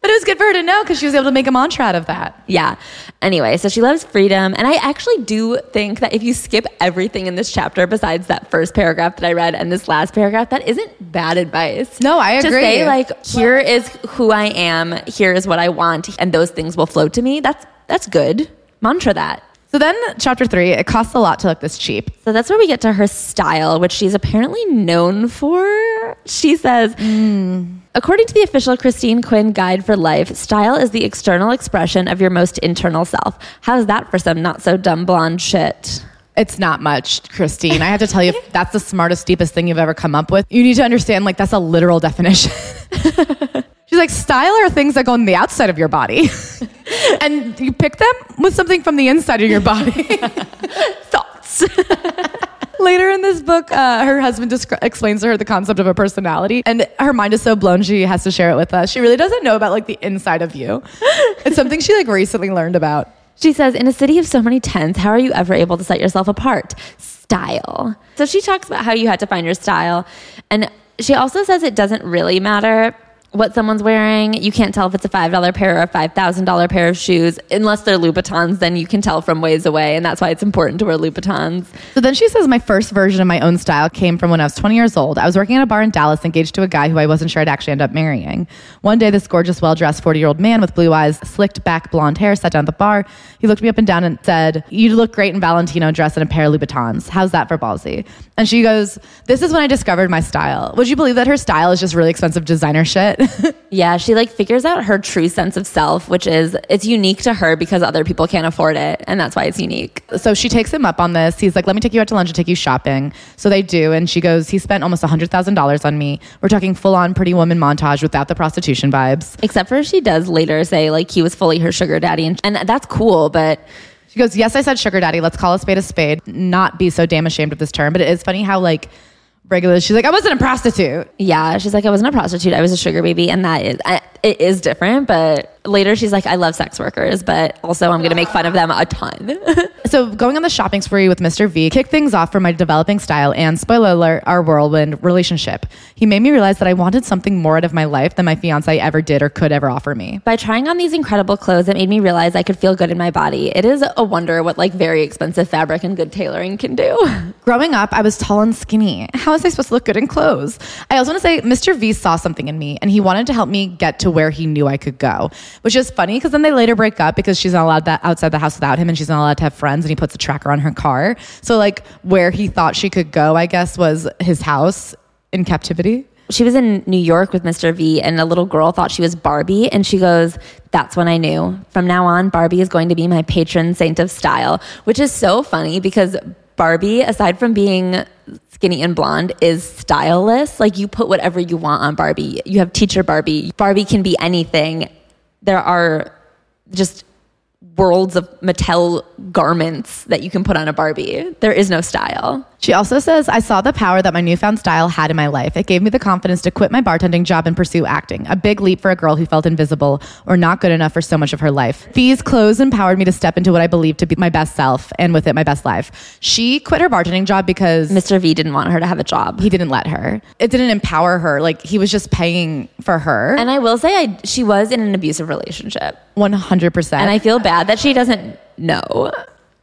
But it was good for her to know because she was able to make a mantra out of that. Yeah. Anyway, so she loves freedom. And I actually do think that if you skip everything in this chapter besides that first paragraph that I read and this last paragraph, that isn't bad advice. No, I agree. To say, like, here is who I am, here is what I want, and those things will flow to me, that's that's good. Mantra that. So then, chapter three, it costs a lot to look this cheap. So that's where we get to her style, which she's apparently known for. She says, hmm. according to the official Christine Quinn Guide for Life, style is the external expression of your most internal self. How's that for some not so dumb blonde shit? It's not much, Christine. I have to tell you, that's the smartest, deepest thing you've ever come up with. You need to understand, like, that's a literal definition. She's like, style are things that go on the outside of your body. and you pick them with something from the inside of your body. Thoughts. Later in this book, uh, her husband explains to her the concept of a personality, and her mind is so blown she has to share it with us. She really doesn't know about like the inside of you. It's something she like recently learned about. She says, in a city of so many tens, how are you ever able to set yourself apart? Style. So she talks about how you had to find your style. And she also says it doesn't really matter what someone's wearing. You can't tell if it's a $5 pair or a $5,000 pair of shoes. Unless they're Louboutins, then you can tell from ways away. And that's why it's important to wear Louboutins. So then she says, My first version of my own style came from when I was 20 years old. I was working at a bar in Dallas, engaged to a guy who I wasn't sure I'd actually end up marrying. One day, this gorgeous, well dressed 40 year old man with blue eyes, slicked back blonde hair sat down at the bar. He looked me up and down and said, You look great in Valentino dress and a pair of Louboutins. How's that for ballsy? And she goes, This is when I discovered my style. Would you believe that her style is just really expensive designer shit? Yeah, she like figures out her true sense of self, which is it's unique to her because other people can't afford it, and that's why it's unique. so she takes him up on this. He's like, let me take you out to lunch and take you shopping. So they do. And she goes, he spent almost $100,000 on me. We're talking full on pretty woman montage without the prostitution vibes. Except for she does later say like he was fully her sugar daddy, and, and that's cool, but She goes, yes, I said sugar daddy. Let's call a spade a spade. Not be so damn ashamed of this term. But it is funny how like regular, she's like, I wasn't a prostitute. yeah, she's like I wasn't a prostitute, I was a sugar baby, and that is I, it is different. But later she's like I love sex workers, but also I'm gonna make fun of them a ton. So going on the shopping spree with Mr. V kicked things off for my developing style and spoiler alert, our whirlwind relationship. He made me realize that I wanted something more out of my life than my fiance ever did or could ever offer me. By trying on these incredible clothes, it made me realize I could feel good in my body. It is a wonder what like very expensive fabric and good tailoring can do. Growing up, I was tall and skinny. How was I supposed to look good in clothes? I also want to say Mr. V saw something in me and he wanted to help me get to where he knew I could go, which is funny because then they later break up because she's not allowed that outside the house without him and she's not allowed to have friends and he puts a tracker on her car. So like where he thought she could go, I guess, was his house in captivity. she was in New York with Mr. V, and a little girl thought she was Barbie, and she goes, "That's when I knew. From now on, Barbie is going to be my patron saint of style," which is so funny because Barbie, aside from being skinny and blonde, is styleless. Like you put whatever you want on Barbie. You have teacher Barbie. Barbie can be anything. There are just worlds of Mattel garments that you can put on a Barbie. There is no style. She also says, I saw the power that my newfound style had in my life. It gave me the confidence to quit my bartending job and pursue acting. A big leap for a girl who felt invisible or not good enough for so much of her life. These clothes empowered me to step into what I believe to be my best self and with it, my best life. She quit her bartending job because Mr. V didn't want her to have a job. he didn't let her. It didn't empower her. Like he was just paying for her. And I will say, I, she was in an abusive relationship. 100%. And I feel bad that she doesn't know.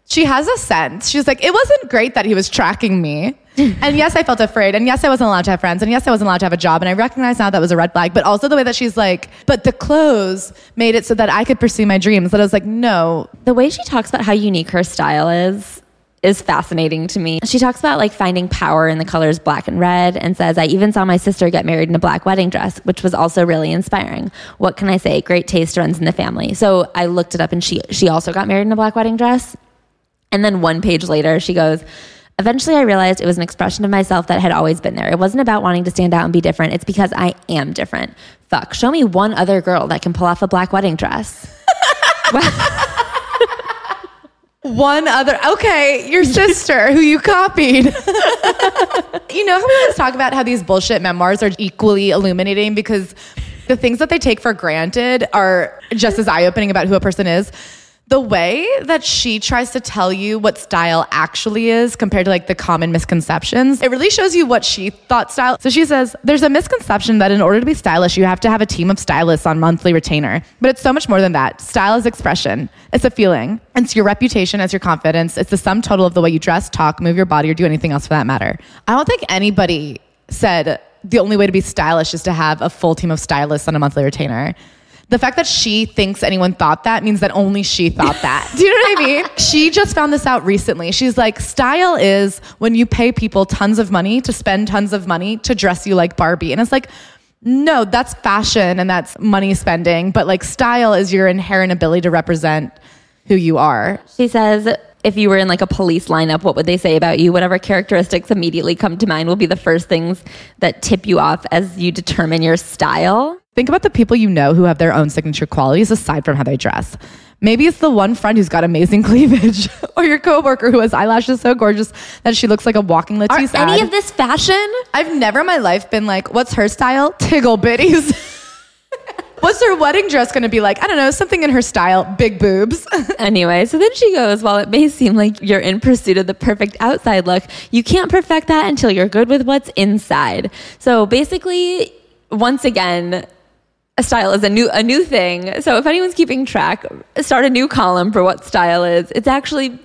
she has a sense. She's like, it wasn't great that he was tracking me. and yes, I felt afraid. And yes, I wasn't allowed to have friends. And yes, I wasn't allowed to have a job. And I recognize now that was a red flag. But also the way that she's like, but the clothes made it so that I could pursue my dreams. That I was like, no. The way she talks about how unique her style is is fascinating to me. She talks about like finding power in the colors black and red and says, I even saw my sister get married in a black wedding dress, which was also really inspiring. What can I say? Great taste runs in the family. So I looked it up and she she also got married in a black wedding dress. And then one page later, she goes, Eventually, I realized it was an expression of myself that had always been there. It wasn't about wanting to stand out and be different. It's because I am different. Fuck, show me one other girl that can pull off a black wedding dress. One other, okay, your sister who you copied. you know how we always talk about how these bullshit memoirs are equally illuminating because the things that they take for granted are just as eye opening about who a person is. The way that she tries to tell you what style actually is compared to like the common misconceptions, it really shows you what she thought style. So she says, There's a misconception that in order to be stylish, you have to have a team of stylists on monthly retainer. But it's so much more than that. Style is expression, it's a feeling, it's your reputation, it's your confidence, it's the sum total of the way you dress, talk, move your body, or do anything else for that matter. I don't think anybody said the only way to be stylish is to have a full team of stylists on a monthly retainer. The fact that she thinks anyone thought that means that only she thought that. Do you know what I mean? She just found this out recently. She's like, style is when you pay people tons of money to spend tons of money to dress you like Barbie. And it's like, no, that's fashion and that's money spending. But like, style is your inherent ability to represent who you are. She says, if you were in like a police lineup, what would they say about you? Whatever characteristics immediately come to mind will be the first things that tip you off as you determine your style. Think about the people you know who have their own signature qualities aside from how they dress. Maybe it's the one friend who's got amazing cleavage, or your coworker who has eyelashes so gorgeous that she looks like a walking Are Latisse any of this fashion? I've never in my life been like, "What's her style?" Tiggle bitties. What's her wedding dress going to be like? I don't know, something in her style, big boobs. Anyway, so then she goes, While it may seem like you're in pursuit of the perfect outside look, you can't perfect that until you're good with what's inside. So basically, once again, a style is a new a new thing. So if anyone's keeping track, start a new column for what style is. It's actually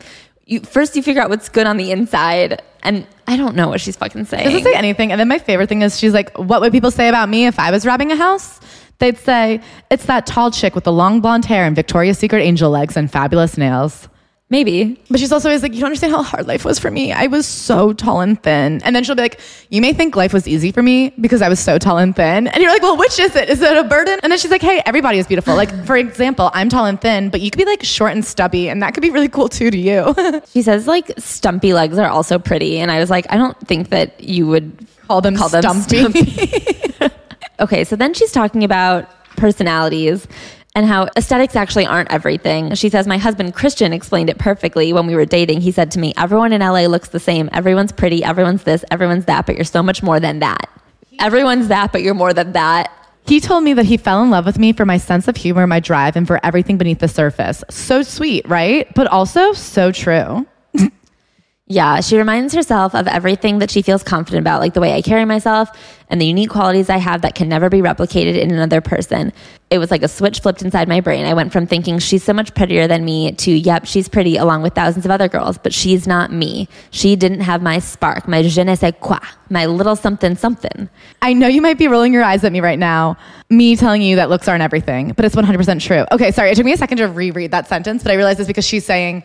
you first you figure out what's good on the inside. And I don't know what she's fucking saying. Doesn't say anything. And then my favorite thing is she's like, "What would people say about me if I was robbing a house?" They'd say, "It's that tall chick with the long blonde hair and Victoria's Secret angel legs and fabulous nails." Maybe. But she's also always like, you don't understand how hard life was for me. I was so tall and thin. And then she'll be like, you may think life was easy for me because I was so tall and thin. And you're like, well, which is it? Is it a burden? And then she's like, hey, everybody is beautiful. Like, for example, I'm tall and thin, but you could be like short and stubby, and that could be really cool too to you. She says like stumpy legs are also pretty. And I was like, I don't think that you would Call them call them stumpy. stumpy. okay, so then she's talking about personalities and how aesthetics actually aren't everything. She says, My husband Christian explained it perfectly when we were dating. He said to me, Everyone in LA looks the same. Everyone's pretty. Everyone's this. Everyone's that. But you're so much more than that. Everyone's that, but you're more than that. He told me that he fell in love with me for my sense of humor, my drive, and for everything beneath the surface. So sweet, right? But also so true. Yeah, she reminds herself of everything that she feels confident about, like the way I carry myself and the unique qualities I have that can never be replicated in another person. It was like a switch flipped inside my brain. I went from thinking she's so much prettier than me to, yep, she's pretty along with thousands of other girls, but she's not me. She didn't have my spark, my je ne sais quoi, my little something something. I know you might be rolling your eyes at me right now, me telling you that looks aren't everything, but it's 100% true. Okay, sorry, it took me a second to reread that sentence, but I realized it's because she's saying,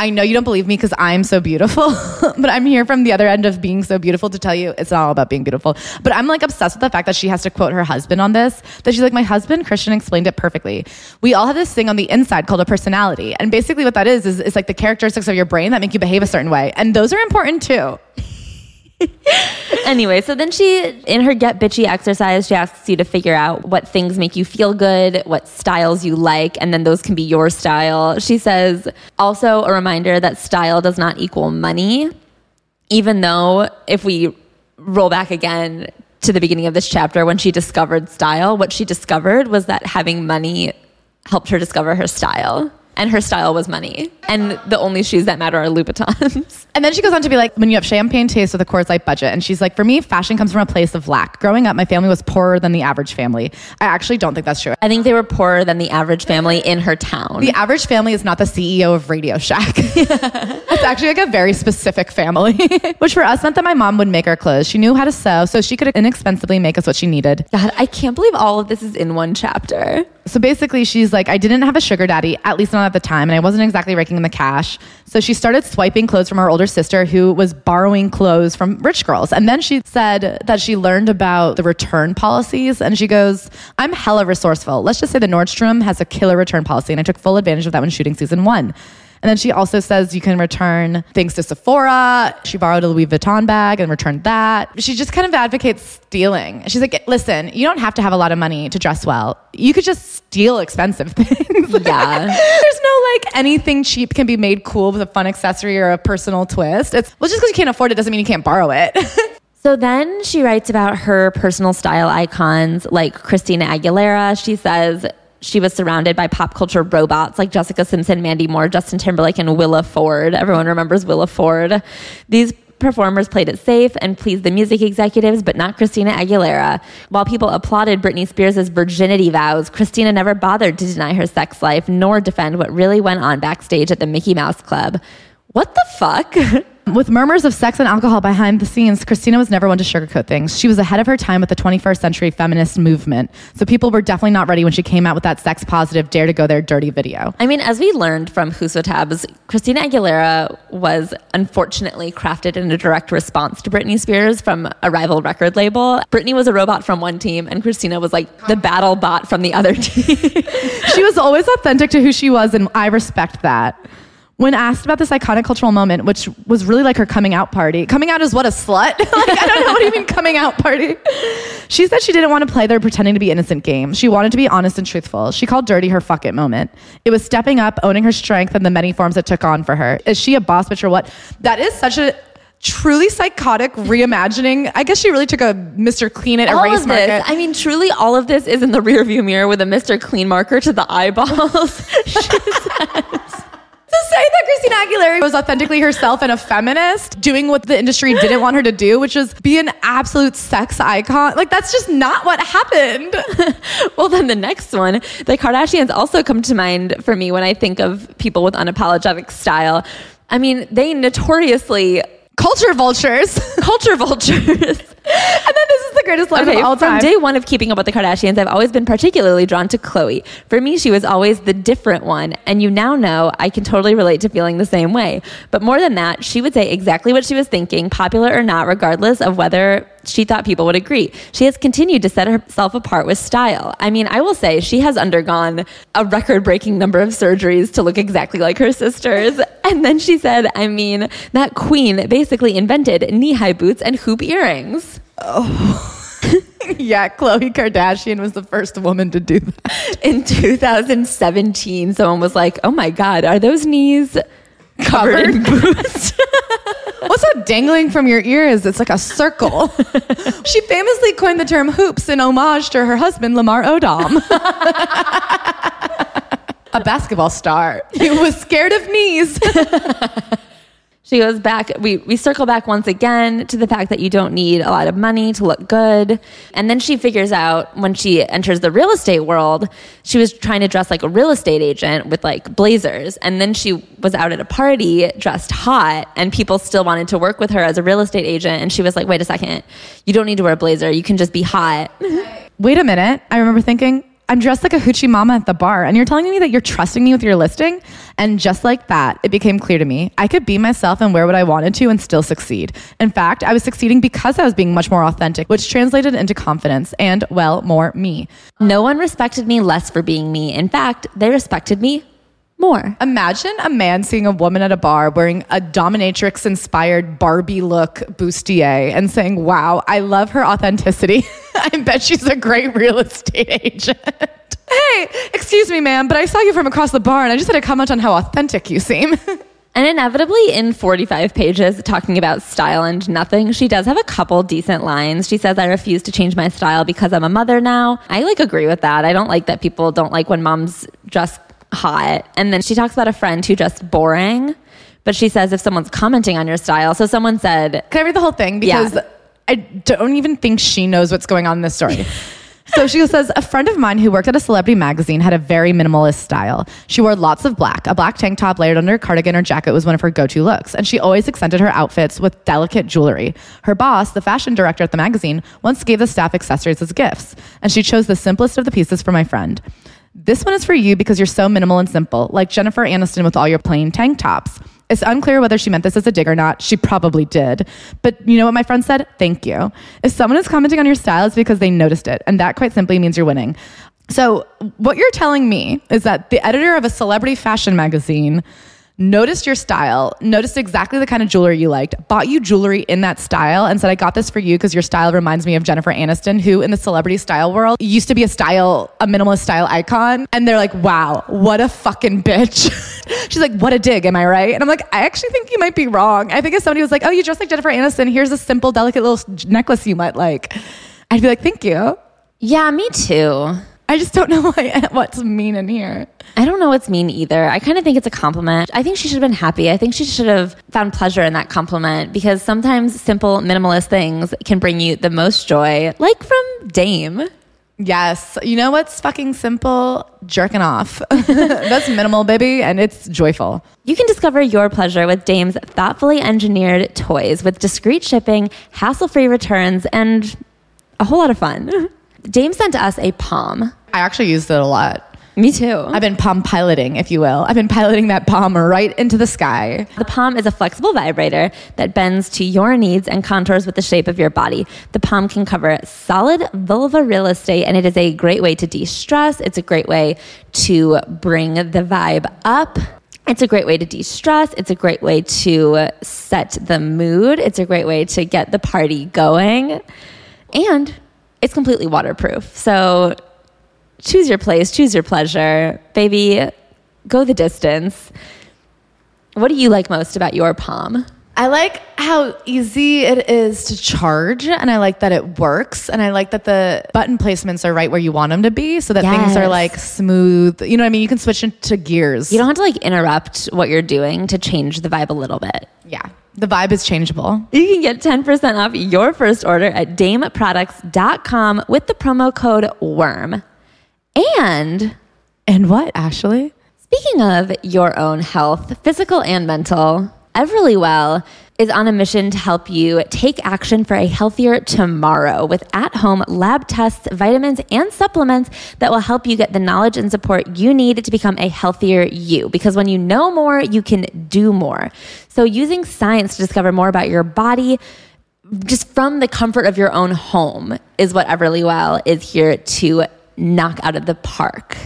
I know you don't believe me because I'm so beautiful, but I'm here from the other end of being so beautiful to tell you it's not all about being beautiful. But I'm like obsessed with the fact that she has to quote her husband on this. That she's like, my husband, Christian, explained it perfectly. We all have this thing on the inside called a personality. And basically what that is, is it's like the characteristics of your brain that make you behave a certain way. And those are important too. Anyway, so then she, in her get bitchy exercise, she asks you to figure out what things make you feel good, what styles you like, and then those can be your style. She says also a reminder that style does not equal money, even though if we roll back again to the beginning of this chapter when she discovered style, what she discovered was that having money helped her discover her style and her style was money. And the only shoes that matter are Louboutins. And then she goes on to be like, when you have champagne taste with a Coors Light budget. And she's like, for me, fashion comes from a place of lack. Growing up, my family was poorer than the average family. I actually don't think that's true. I think they were poorer than the average family in her town. The average family is not the CEO of Radio Shack. it's actually like a very specific family, which for us meant that my mom would make our clothes. She knew how to sew, so she could inexpensively make us what she needed. God, I can't believe all of this is in one chapter. So basically, she's like, I didn't have a sugar daddy, at least not at the time, and I wasn't exactly raking in the cash. So she started swiping clothes from her older sister, who was borrowing clothes from rich girls. And then she said that she learned about the return policies, and she goes, I'm hella resourceful. Let's just say the Nordstrom has a killer return policy, and I took full advantage of that when shooting season one. And then she also says you can return things to Sephora. She borrowed a Louis Vuitton bag and returned that. She just kind of advocates stealing. She's like, listen, you don't have to have a lot of money to dress well. You could just steal expensive things. Yeah. There's no like anything cheap can be made cool with a fun accessory or a personal twist. It's well, just because you can't afford it doesn't mean you can't borrow it. So then she writes about her personal style icons like Christina Aguilera. She says she was surrounded by pop culture robots like Jessica Simpson, Mandy Moore, Justin Timberlake, and Willa Ford. Everyone remembers Willa Ford. These performers played it safe and pleased the music executives, but not Christina Aguilera. While people applauded Britney Spears' virginity vows, Christina never bothered to deny her sex life nor defend what really went on backstage at the Mickey Mouse Club. What the fuck? With murmurs of sex and alcohol behind the scenes, Christina was never one to sugarcoat things. She was ahead of her time with the 21st century feminist movement. So people were definitely not ready when she came out with that sex positive, dare to go there dirty video. I mean, as we learned from Huso Tabs, Christina Aguilera was unfortunately crafted in a direct response to Britney Spears from a rival record label. Britney was a robot from one team, and Christina was like the battle bot from the other team. she was always authentic to who she was, and I respect that. When asked about this iconic cultural moment, which was really like her coming out party, coming out is what a slut? like, I don't know what even coming out party. She said she didn't want to play their pretending to be innocent game. She wanted to be honest and truthful. She called dirty her fuck it moment. It was stepping up, owning her strength and the many forms it took on for her. Is she a boss bitch or what? That is such a truly psychotic reimagining. I guess she really took a Mr. Clean It all erase of this, I mean, truly, all of this is in the rearview mirror with a Mr. Clean marker to the eyeballs. She says. To say that Christina Aguilera was authentically herself and a feminist, doing what the industry didn't want her to do, which is be an absolute sex icon, like that's just not what happened. well, then the next one, the Kardashians also come to mind for me when I think of people with unapologetic style. I mean, they notoriously Culture vultures. Culture vultures. and then this is the greatest line Okay, of all from time. day one of keeping up with the Kardashians, I've always been particularly drawn to Khloe. For me, she was always the different one, and you now know I can totally relate to feeling the same way. But more than that, she would say exactly what she was thinking, popular or not, regardless of whether she thought people would agree. She has continued to set herself apart with style. I mean, I will say she has undergone a record breaking number of surgeries to look exactly like her sisters. And then she said, I mean, that queen basically invented knee high boots and hoop earrings. Oh. yeah, Khloe Kardashian was the first woman to do that. in 2017 someone was like oh my god are those knees covered, in boots What's that dangling from your ears? It's like a circle. she famously coined the term hoops in homage to her husband, Lamar Odom. a basketball star He was scared of knees. she goes back we, we circle back once again to the fact that you don't need a lot of money to look good. And then she figures out when she enters the real estate world she was trying to dress like a real estate agent with like blazers. And then she was out at a party dressed hot and people still wanted to work with her as a real estate agent. And she was like wait a second. You don't need to wear a blazer. You can just be hot. Wait a minute. I remember thinking, I'm dressed like a hoochie mama at the bar, and you're telling me that you're trusting me with your listing? And just like that, it became clear to me I could be myself and wear what I wanted to and still succeed. In fact, I was succeeding because I was being much more authentic, which translated into confidence and, well, more me. No one respected me less for being me. In fact, they respected me more. Imagine a man seeing a woman at a bar wearing a dominatrix inspired Barbie look bustier and saying, Wow, I love her authenticity. I bet she's a great real estate agent. hey, excuse me, ma'am, but I saw you from across the bar and I just had to comment on how authentic you seem. And inevitably, in 45 pages talking about style and nothing, she does have a couple decent lines. She says, I refuse to change my style because I'm a mother now. I like agree with that. I don't like that people don't like when moms dress hot. And then she talks about a friend who just boring. But she says if someone's commenting on your style, so someone said, Can I read the whole thing? Because Yeah. I don't even think she knows what's going on in this story. so she says, a friend of mine who worked at a celebrity magazine had a very minimalist style. She wore lots of black. A black tank top layered under a cardigan or jacket was one of her go-to looks, and she always accented her outfits with delicate jewelry. Her boss, the fashion director at the magazine, once gave the staff accessories as gifts, and she chose the simplest of the pieces for my friend. This one is for you because you're so minimal and simple, like Jennifer Aniston with all your plain tank tops. It's unclear whether she meant this as a dig or not. She probably did. But you know what my friend said? Thank you. If someone is commenting on your style, it's because they noticed it. And that quite simply means you're winning. So, what you're telling me is that the editor of a celebrity fashion magazine noticed your style, noticed exactly the kind of jewelry you liked, bought you jewelry in that style, and said, I got this for you because your style reminds me of Jennifer Aniston, who in the celebrity style world used to be a style, a minimalist style icon. And they're like, wow, what a fucking bitch. She's like, what a dig, am I right? And I'm like, I actually think you might be wrong. I think if somebody was like, oh, you dress like Jennifer Aniston, here's a simple, delicate little necklace you might like, I'd be like, thank you. Yeah, me too. I just don't know why, what's mean in here. I don't know what's mean either. I kind of think it's a compliment. I think she should have been happy. I think she should have found pleasure in that compliment because sometimes simple, minimalist things can bring you the most joy, like from Dame. Yes. You know what's fucking simple? Jerking off. That's minimal, baby, and it's joyful. You can discover your pleasure with Dame's thoughtfully engineered toys with discreet shipping, hassle free returns, and a whole lot of fun. Dame sent us a palm. I actually used it a lot. Me too. I've been palm piloting, if you will. I've been piloting that palm right into the sky. The Palm is a flexible vibrator that bends to your needs and contours with the shape of your body. The Palm can cover solid vulva real estate, and it is a great way to de stress. It's a great way to bring the vibe up. It's a great way to de stress. It's a great way to set the mood. It's a great way to get the party going. And it's completely waterproof. So choose your place, choose your pleasure. Baby, go the distance. What do you like most about your palm? I like how easy it is to charge, and I like that it works, and I like that the button placements are right where you want them to be, so that things are like smooth. You know what I mean? You can switch into gears. You don't have to like interrupt what you're doing to change the vibe a little bit. yeah, the vibe is changeable. You can get 10% off your first order at dameproducts.com with the promo code WORM. And And what, Ashley? Speaking of your own health, physical and mental, Everlywell is on a mission to help you take action for a healthier tomorrow with at home lab tests, vitamins, and supplements that will help you get the knowledge and support you need to become a healthier you. Because when you know more, you can do more. So, using science to discover more about your body, just from the comfort of your own home, is what Everlywell is here to knock out of the park.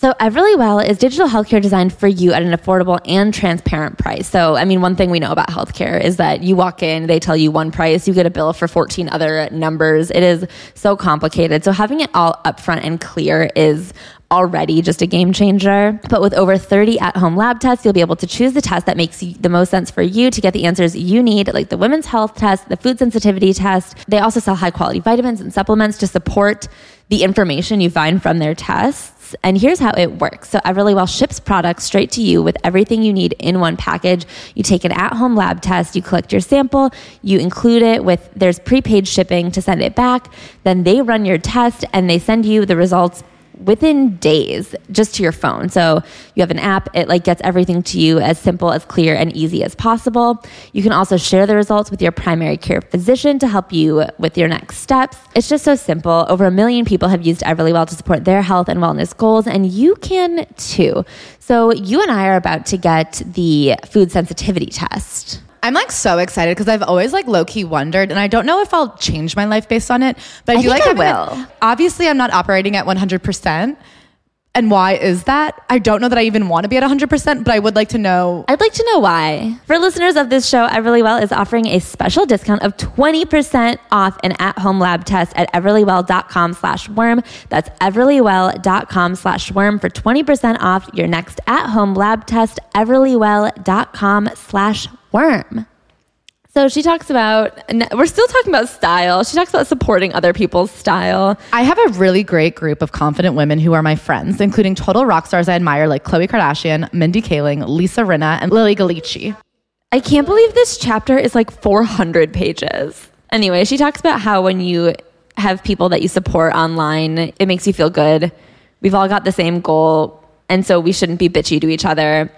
So Everlywell is digital healthcare designed for you at an affordable and transparent price. So, I mean, one thing we know about healthcare is that you walk in, they tell you one price, you get a bill for 14 other numbers. It is so complicated. So having it all upfront and clear is already just a game changer. But with over 30 at home lab tests, you'll be able to choose the test that makes the most sense for you to get the answers you need, like the women's health test, the food sensitivity test. They also sell high quality vitamins and supplements to support the information you find from their tests. And here's how it works. So Everlywell ships products straight to you with everything you need in one package. You take an at-home lab test, you collect your sample, you include it with there's prepaid shipping to send it back. Then they run your test and they send you the results within days just to your phone. So you have an app, it like gets everything to you as simple, as clear and easy as possible. You can also share the results with your primary care physician to help you with your next steps. It's just so simple. Over a million people have used Everlywell to support their health and wellness goals and you can too. So you and I are about to get the food sensitivity test. I'm like so excited because I've always like low key wondered, and I don't know if I'll change my life based on it. But I, I feel like I will. obviously, I'm not operating at 100. percent And why is that? I don't know that I even want to be at 100%, but I would like to know. I'd like to know why. For listeners of this show, Everlywell is offering a special discount of 20% off an at-home lab test at everlywell.com slash worm. That's everlywell.com slash worm for 20% off your next at-home lab test, everlywell.com slash worm. So she talks about, we're still talking about style. She talks about supporting other people's style. I have a really great group of confident women who are my friends, including total rock stars I admire like Khloe Kardashian, Mindy Kaling, Lisa Rinna, and Lilly Ghalichi. I can't believe this chapter is like 400 pages. Anyway, she talks about how when you have people that you support online, it makes you feel good. We've all got the same goal, and so we shouldn't be bitchy to each other.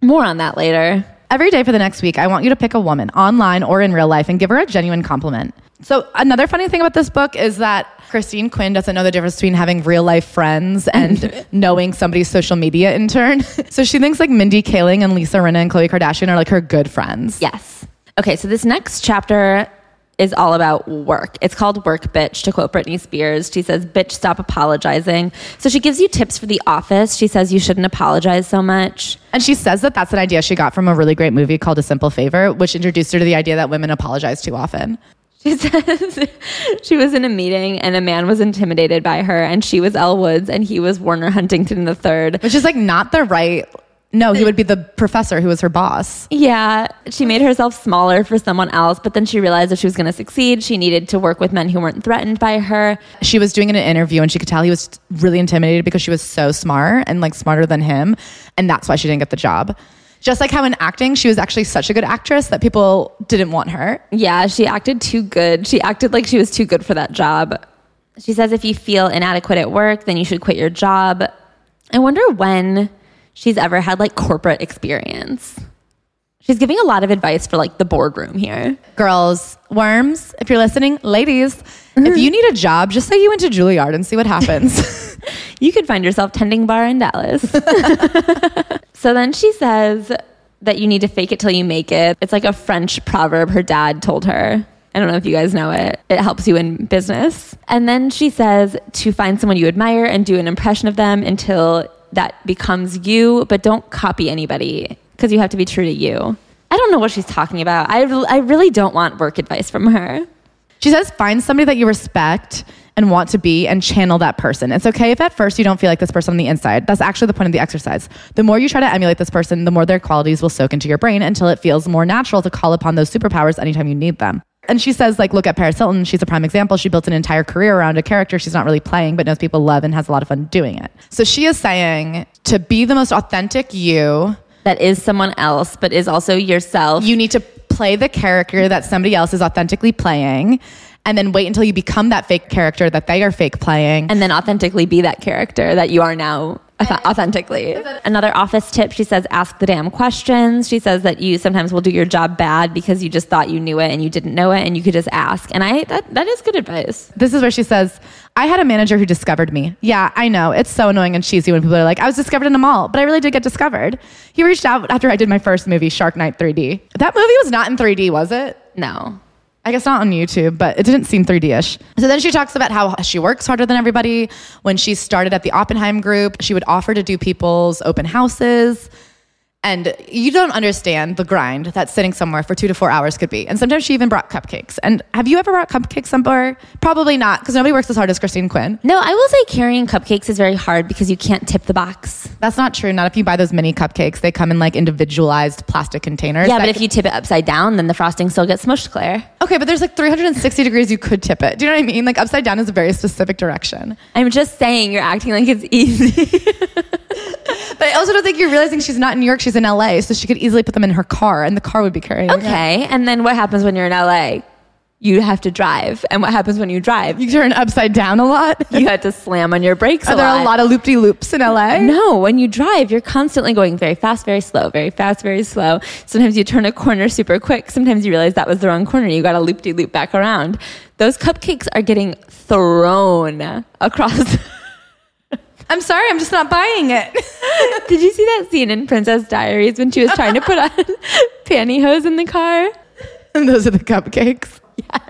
More on that later. Every day for the next week, I want you to pick a woman online or in real life and give her a genuine compliment. So, another funny thing about this book is that Christine Quinn doesn't know the difference between having real life friends and knowing somebody's social media intern. so, she thinks like Mindy Kaling and Lisa Rinna and Khloe Kardashian are like her good friends. Yes. Okay, so this next chapter is all about work. It's called Work Bitch, to quote Britney Spears. She says, Bitch, stop apologizing. So she gives you tips for the office. She says you shouldn't apologize so much. And she says that that's an idea she got from a really great movie called A Simple Favor, which introduced her to the idea that women apologize too often. She says she was in a meeting and a man was intimidated by her, and she was Elle Woods and he was Warner Huntington III. Which is like not the right. No, he would be the professor who was her boss. Yeah, she made herself smaller for someone else, but then she realized if she was going to succeed, she needed to work with men who weren't threatened by her. She was doing an interview and she could tell he was really intimidated because she was so smart and like smarter than him. And that's why she didn't get the job. Just like how in acting, she was actually such a good actress that people didn't want her. Yeah, she acted too good. She acted like she was too good for that job. She says if you feel inadequate at work, then you should quit your job. I wonder when she's ever had like corporate experience. She's giving a lot of advice for like the boardroom here. Girls, worms, if you're listening, ladies, if mm-hmm. you need a job, just say you went to Juilliard and see what happens. You could find yourself tending bar in Dallas. so then she says that you need to fake it till you make it. It's like a French proverb her dad told her. I don't know if you guys know it. It helps you in business. And then she says to find someone you admire and do an impression of them until that becomes you, but don't copy anybody because you have to be true to you. I don't know what she's talking about. I, I really don't want work advice from her. She says, find somebody that you respect and want to be and channel that person. It's okay if at first you don't feel like this person on the inside. That's actually the point of the exercise. The more you try to emulate this person, the more their qualities will soak into your brain until it feels more natural to call upon those superpowers anytime you need them. And she says, like, look at Paris Hilton. She's a prime example. She built an entire career around a character she's not really playing, but knows people love and has a lot of fun doing it. So she is saying to be the most authentic you, That is someone else, but is also yourself. you need to play the character that somebody else is authentically playing and then wait until you become that fake character that they are fake playing and then authentically be that character that you are now authentically. Another office tip she says, ask the damn questions. She says that you sometimes will do your job bad because you just thought you knew it and you didn't know it and you could just ask. And I, that, that is good advice. This is where she says, I had a manager who discovered me. Yeah, I know. It's so annoying and cheesy when people are like, I was discovered in a mall, but I really did get discovered. He reached out after I did my first movie, Shark Night 3D. That movie was not in 3D, was it? No. I guess not on YouTube, but it didn't seem 3D ish. So then she talks about how she works harder than everybody. When she started at the Oppenheim group, she would offer to do people's open houses. And you don't understand the grind that sitting somewhere for two to four hours could be. And sometimes she even brought cupcakes. And have you ever brought cupcakes somewhere? Probably not, because nobody works as hard as Christine Quinn. No, I will say carrying cupcakes is very hard because you can't tip the box. That's not true. Not if you buy those mini cupcakes. They come in like individualized plastic containers. Yeah, but if you tip it upside down, then the frosting still gets smushed, Claire. Okay, but there's like 360 degrees you could tip it. Do you know what I mean? Like upside down is a very specific direction. I'm just saying you're acting like it's easy. But I also don't think you're realizing she's not in New York, she's in LA, so she could easily put them in her car and the car would be carrying it. okay, and then what happens when you're in LA? You have to drive. And what happens when you drive? You turn upside down a lot. You have to slam on your brakes Are a there lot. a lot of loop de loops in LA? No, when you drive, you're constantly going very fast, very slow, very fast, very slow. Sometimes you turn a corner super quick. Sometimes you realize that was the wrong corner. You got to loop de loop back around. Those cupcakes are getting thrown across. I'm sorry, I'm just not buying it. Did you see that scene in Princess Diaries when she was trying to put on pantyhose in the car? and those are the cupcakes. Yes.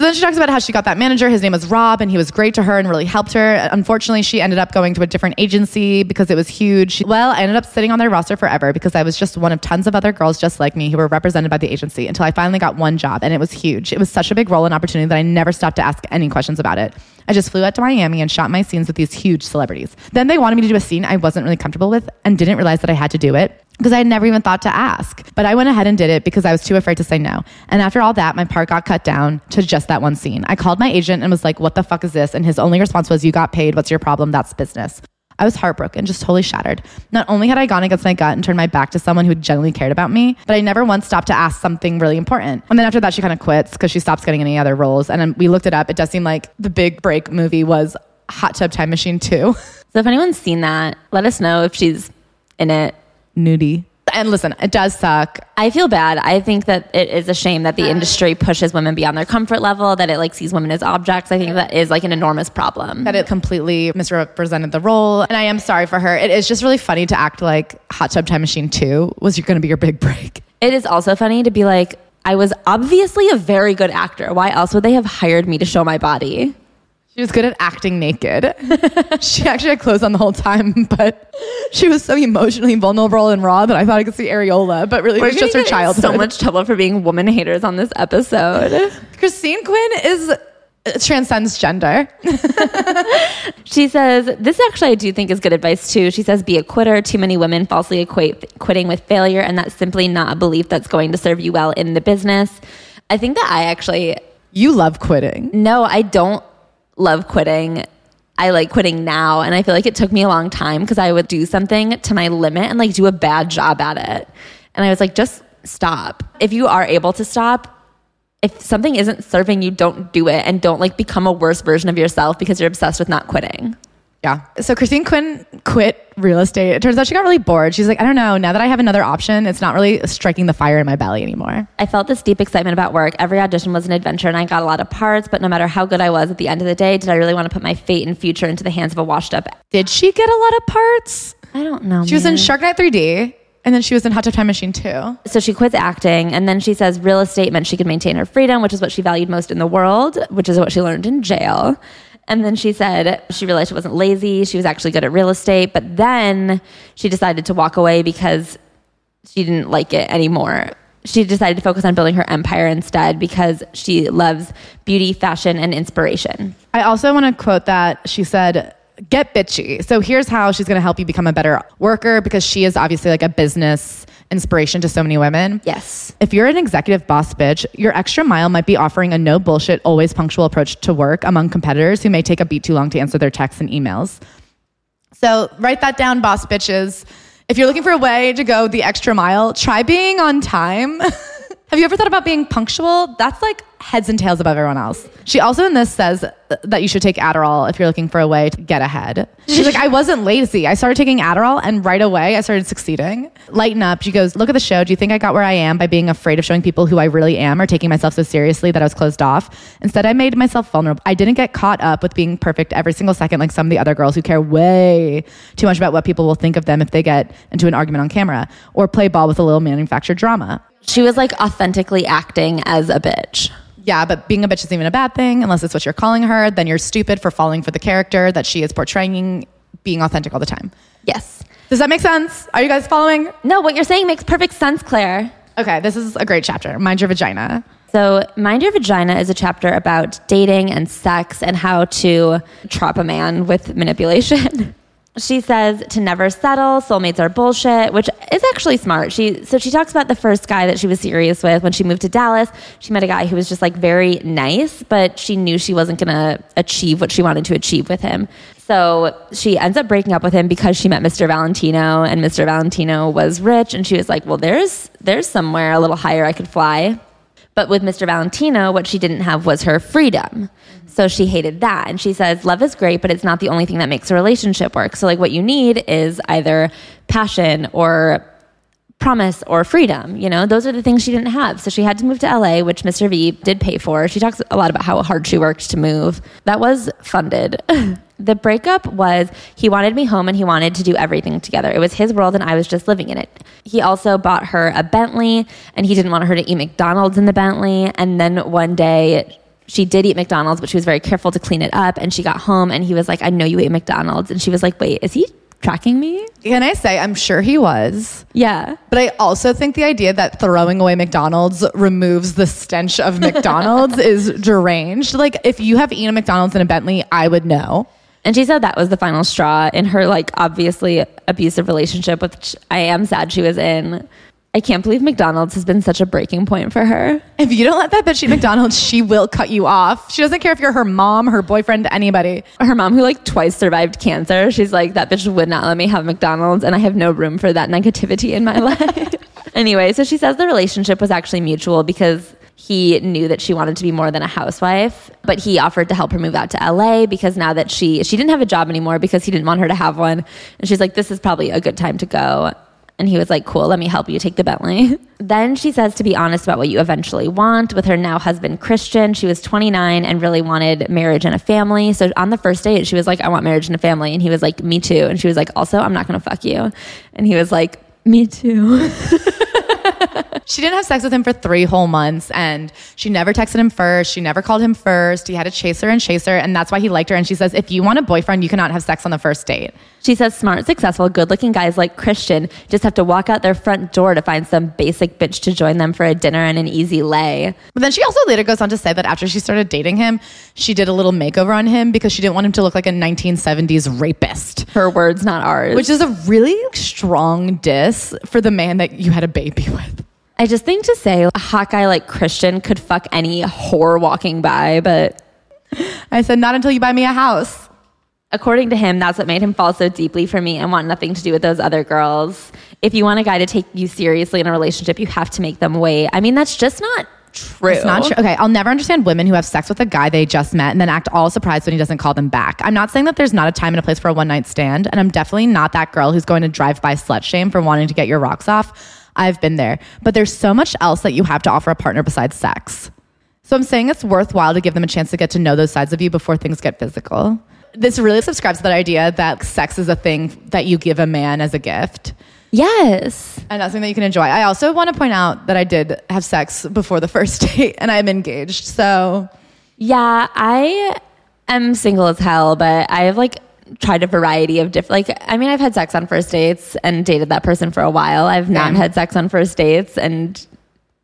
So then she talks about how she got that manager. His name was Rob, and he was great to her and really helped her. Unfortunately, she ended up going to a different agency because it was huge. Well, I ended up sitting on their roster forever because I was just one of tons of other girls just like me who were represented by the agency until I finally got one job, and it was huge. It was such a big role and opportunity that I never stopped to ask any questions about it. I just flew out to Miami and shot my scenes with these huge celebrities. Then they wanted me to do a scene I wasn't really comfortable with and didn't realize that I had to do it because I had never even thought to ask. But I went ahead and did it because I was too afraid to say no. And after all that, my part got cut down to just that one scene. I called my agent and was like, What the fuck is this? And his only response was, You got paid. What's your problem? That's business. I was heartbroken, just totally shattered. Not only had I gone against my gut and turned my back to someone who genuinely cared about me, but I never once stopped to ask something really important. And then after that, she kind of quits because she stops getting any other roles. And we looked it up. It does seem like the big break movie was Hot Tub Time Machine 2. So if anyone's seen that, let us know if she's in it. Nudie. And listen, it does suck. I feel bad. I think that it is a shame that the industry pushes women beyond their comfort level, that it like sees women as objects. I think that is like an enormous problem. that it completely misrepresented the role. And I am sorry for her. It is just really funny to act like Hot Tub Time Machine 2 was going to be your big break. It is also funny to be like, I was obviously a very good actor. Why else would they have hired me to show my body? She was good at acting naked. she actually had clothes on the whole time, but she was so emotionally vulnerable and raw that I thought I could see areola, but really it was just her gonna get in childhood. So much trouble for being woman haters on this episode. Christine Quinn is uh, transcends gender. She says, This actually I do think is good advice too. She says, Be a quitter. Too many women falsely equate quitting with failure, and that's simply not a belief that's going to serve you well in the business. I think that I actually, You love quitting. no, I don't love quitting. I like quitting now, and I feel like it took me a long time because I would do something to my limit and like do a bad job at it. And I was like, just stop. If you are able to stop, if something isn't serving you, don't do it and don't like become a worse version of yourself because you're obsessed with not quitting. Yeah. So Christine Quinn quit real estate. It turns out she got really bored. She's like, I don't know. Now that I have another option, it's not really striking the fire in my belly anymore. I felt this deep excitement about work. Every audition was an adventure and I got a lot of parts, but no matter how good I was at the end of the day, did I really want to put my fate and future into the hands of a washed up? Did she get a lot of parts? I don't know. She was in. Shark Night 3D, and then she was in Hot Tub Time Machine 2. So she quits acting and then she says real estate meant she could maintain her freedom, which is what she valued most in the world, which is what she learned in jail. And then she said she realized she wasn't lazy. She was actually good at real estate. But then she decided to walk away because she didn't like it anymore. She decided to focus on building her empire instead because she loves beauty, fashion, and inspiration. I also want to quote that she said, get bitchy. So here's how she's going to help you become a better worker because she is obviously like a business inspiration to so many women. Yes. If you're an executive boss bitch, your extra mile might be offering a no bullshit, always punctual approach to work among competitors who may take a beat too long to answer their texts and emails. So write that down, boss bitches. If you're looking for a way to go the extra mile, try being on time. Have you ever thought about being punctual? That's like heads and tails above everyone else. She also in this says that you should take Adderall if you're looking for a way to get ahead. She's like, I wasn't lazy. I started taking Adderall and right away I started succeeding. Lighten up. She goes, Look at the show. Do you think I got where I am by being afraid of showing people who I really am or taking myself so seriously that I was closed off? Instead, I made myself vulnerable. I didn't get caught up with being perfect every single second like some of the other girls who care way too much about what people will think of them if they get into an argument on camera or play ball with a little manufactured drama. She was like authentically acting as a bitch. Yeah, but being a bitch isn't even a bad thing unless it's what you're calling her. Then you're stupid for falling for the character that she is portraying, being authentic all the time. Yes. Does that make sense? Are you guys following? No, what you're saying makes perfect sense, Claire. Okay, this is a great chapter. Mind your vagina. So, Mind Your Vagina is a chapter about dating and sex and how to trap a man with manipulation. she says to never settle, soulmates are bullshit, which is actually smart. She so she talks about the first guy that she was serious with when she moved to Dallas. She met a guy who was just like very nice, but she knew she wasn't going to achieve what she wanted to achieve with him. So she ends up breaking up with him because she met Mr. Valentino and Mr. Valentino was rich and she was like, "Well, there's there's somewhere a little higher I could fly." But with Mr. Valentino, what she didn't have was her freedom. So she hated that. And she says, love is great, but it's not the only thing that makes a relationship work. So, like, what you need is either passion or promise or freedom. You know, those are the things she didn't have. So she had to move to LA, which Mr. V did pay for. She talks a lot about how hard she worked to move. That was funded. the breakup was he wanted me home and he wanted to do everything together. It was his world and I was just living in it. He also bought her a Bentley and he didn't want her to eat McDonald's in the Bentley. And then one day, she did eat McDonald's, but she was very careful to clean it up. And she got home and he was like, I know you ate McDonald's. And she was like, Wait, is he tracking me? Can I say, I'm sure he was. Yeah. But I also think the idea that throwing away McDonald's removes the stench of McDonald's is deranged. Like, if you have eaten a McDonald's in a Bentley, I would know. And she said that was the final straw in her, like, obviously abusive relationship, which I am sad she was in. I can't believe McDonald's has been such a breaking point for her. If you don't let that bitch eat McDonald's, she will cut you off. She doesn't care if you're her mom, her boyfriend, anybody. Her mom, who like twice survived cancer, she's like, that bitch would not let me have McDonald's, and I have no room for that negativity in my life. anyway, so she says the relationship was actually mutual because he knew that she wanted to be more than a housewife but he offered to help her move out to LA because now that she she didn't have a job anymore because he didn't want her to have one and she's like this is probably a good time to go and he was like, cool, let me help you take the Bentley. then she says to be honest about what you eventually want. With her now husband, Christian, she was 29 and really wanted marriage and a family. So on the first date, she was like, I want marriage and a family. And he was like, me too. And she was like, also, I'm not going to fuck you. And he was like, me too. she didn't have sex with him for three whole months and she never texted him first. She never called him first. He had to chase her and chase her. And that's why he liked her. And she says, if you want a boyfriend, you cannot have sex on the first date. She says smart, successful, good looking guys like Christian just have to walk out their front door to find some basic bitch to join them for a dinner and an easy lay. But then she also later goes on to say that after she started dating him, she did a little makeover on him because she didn't want him to look like a 1970s rapist. Her words, not ours. Which is a really strong diss for the man that you had a baby with. I just think to say a hot guy like Christian could fuck any whore walking by, but I said, not until you buy me a house. According to him, that's what made him fall so deeply for me and want nothing to do with those other girls. If you want a guy to take you seriously in a relationship, you have to make them wait. I mean, that's just not true. It's not true. Okay, I'll never understand women who have sex with a guy they just met and then act all surprised when he doesn't call them back. I'm not saying that there's not a time and a place for a one night stand, and I'm definitely not that girl who's going to drive by slut shame for wanting to get your rocks off. I've been there. But there's so much else that you have to offer a partner besides sex. So I'm saying it's worthwhile to give them a chance to get to know those sides of you before things get physical. This really subscribes to that idea that sex is a thing that you give a man as a gift. Yes. And that's something that you can enjoy. I also want to point out that I did have sex before the first date and I'm engaged. So, yeah, I am single as hell, but I have like tried a variety of different like I mean I've had sex on first dates and dated that person for a while. I've not had sex on first dates and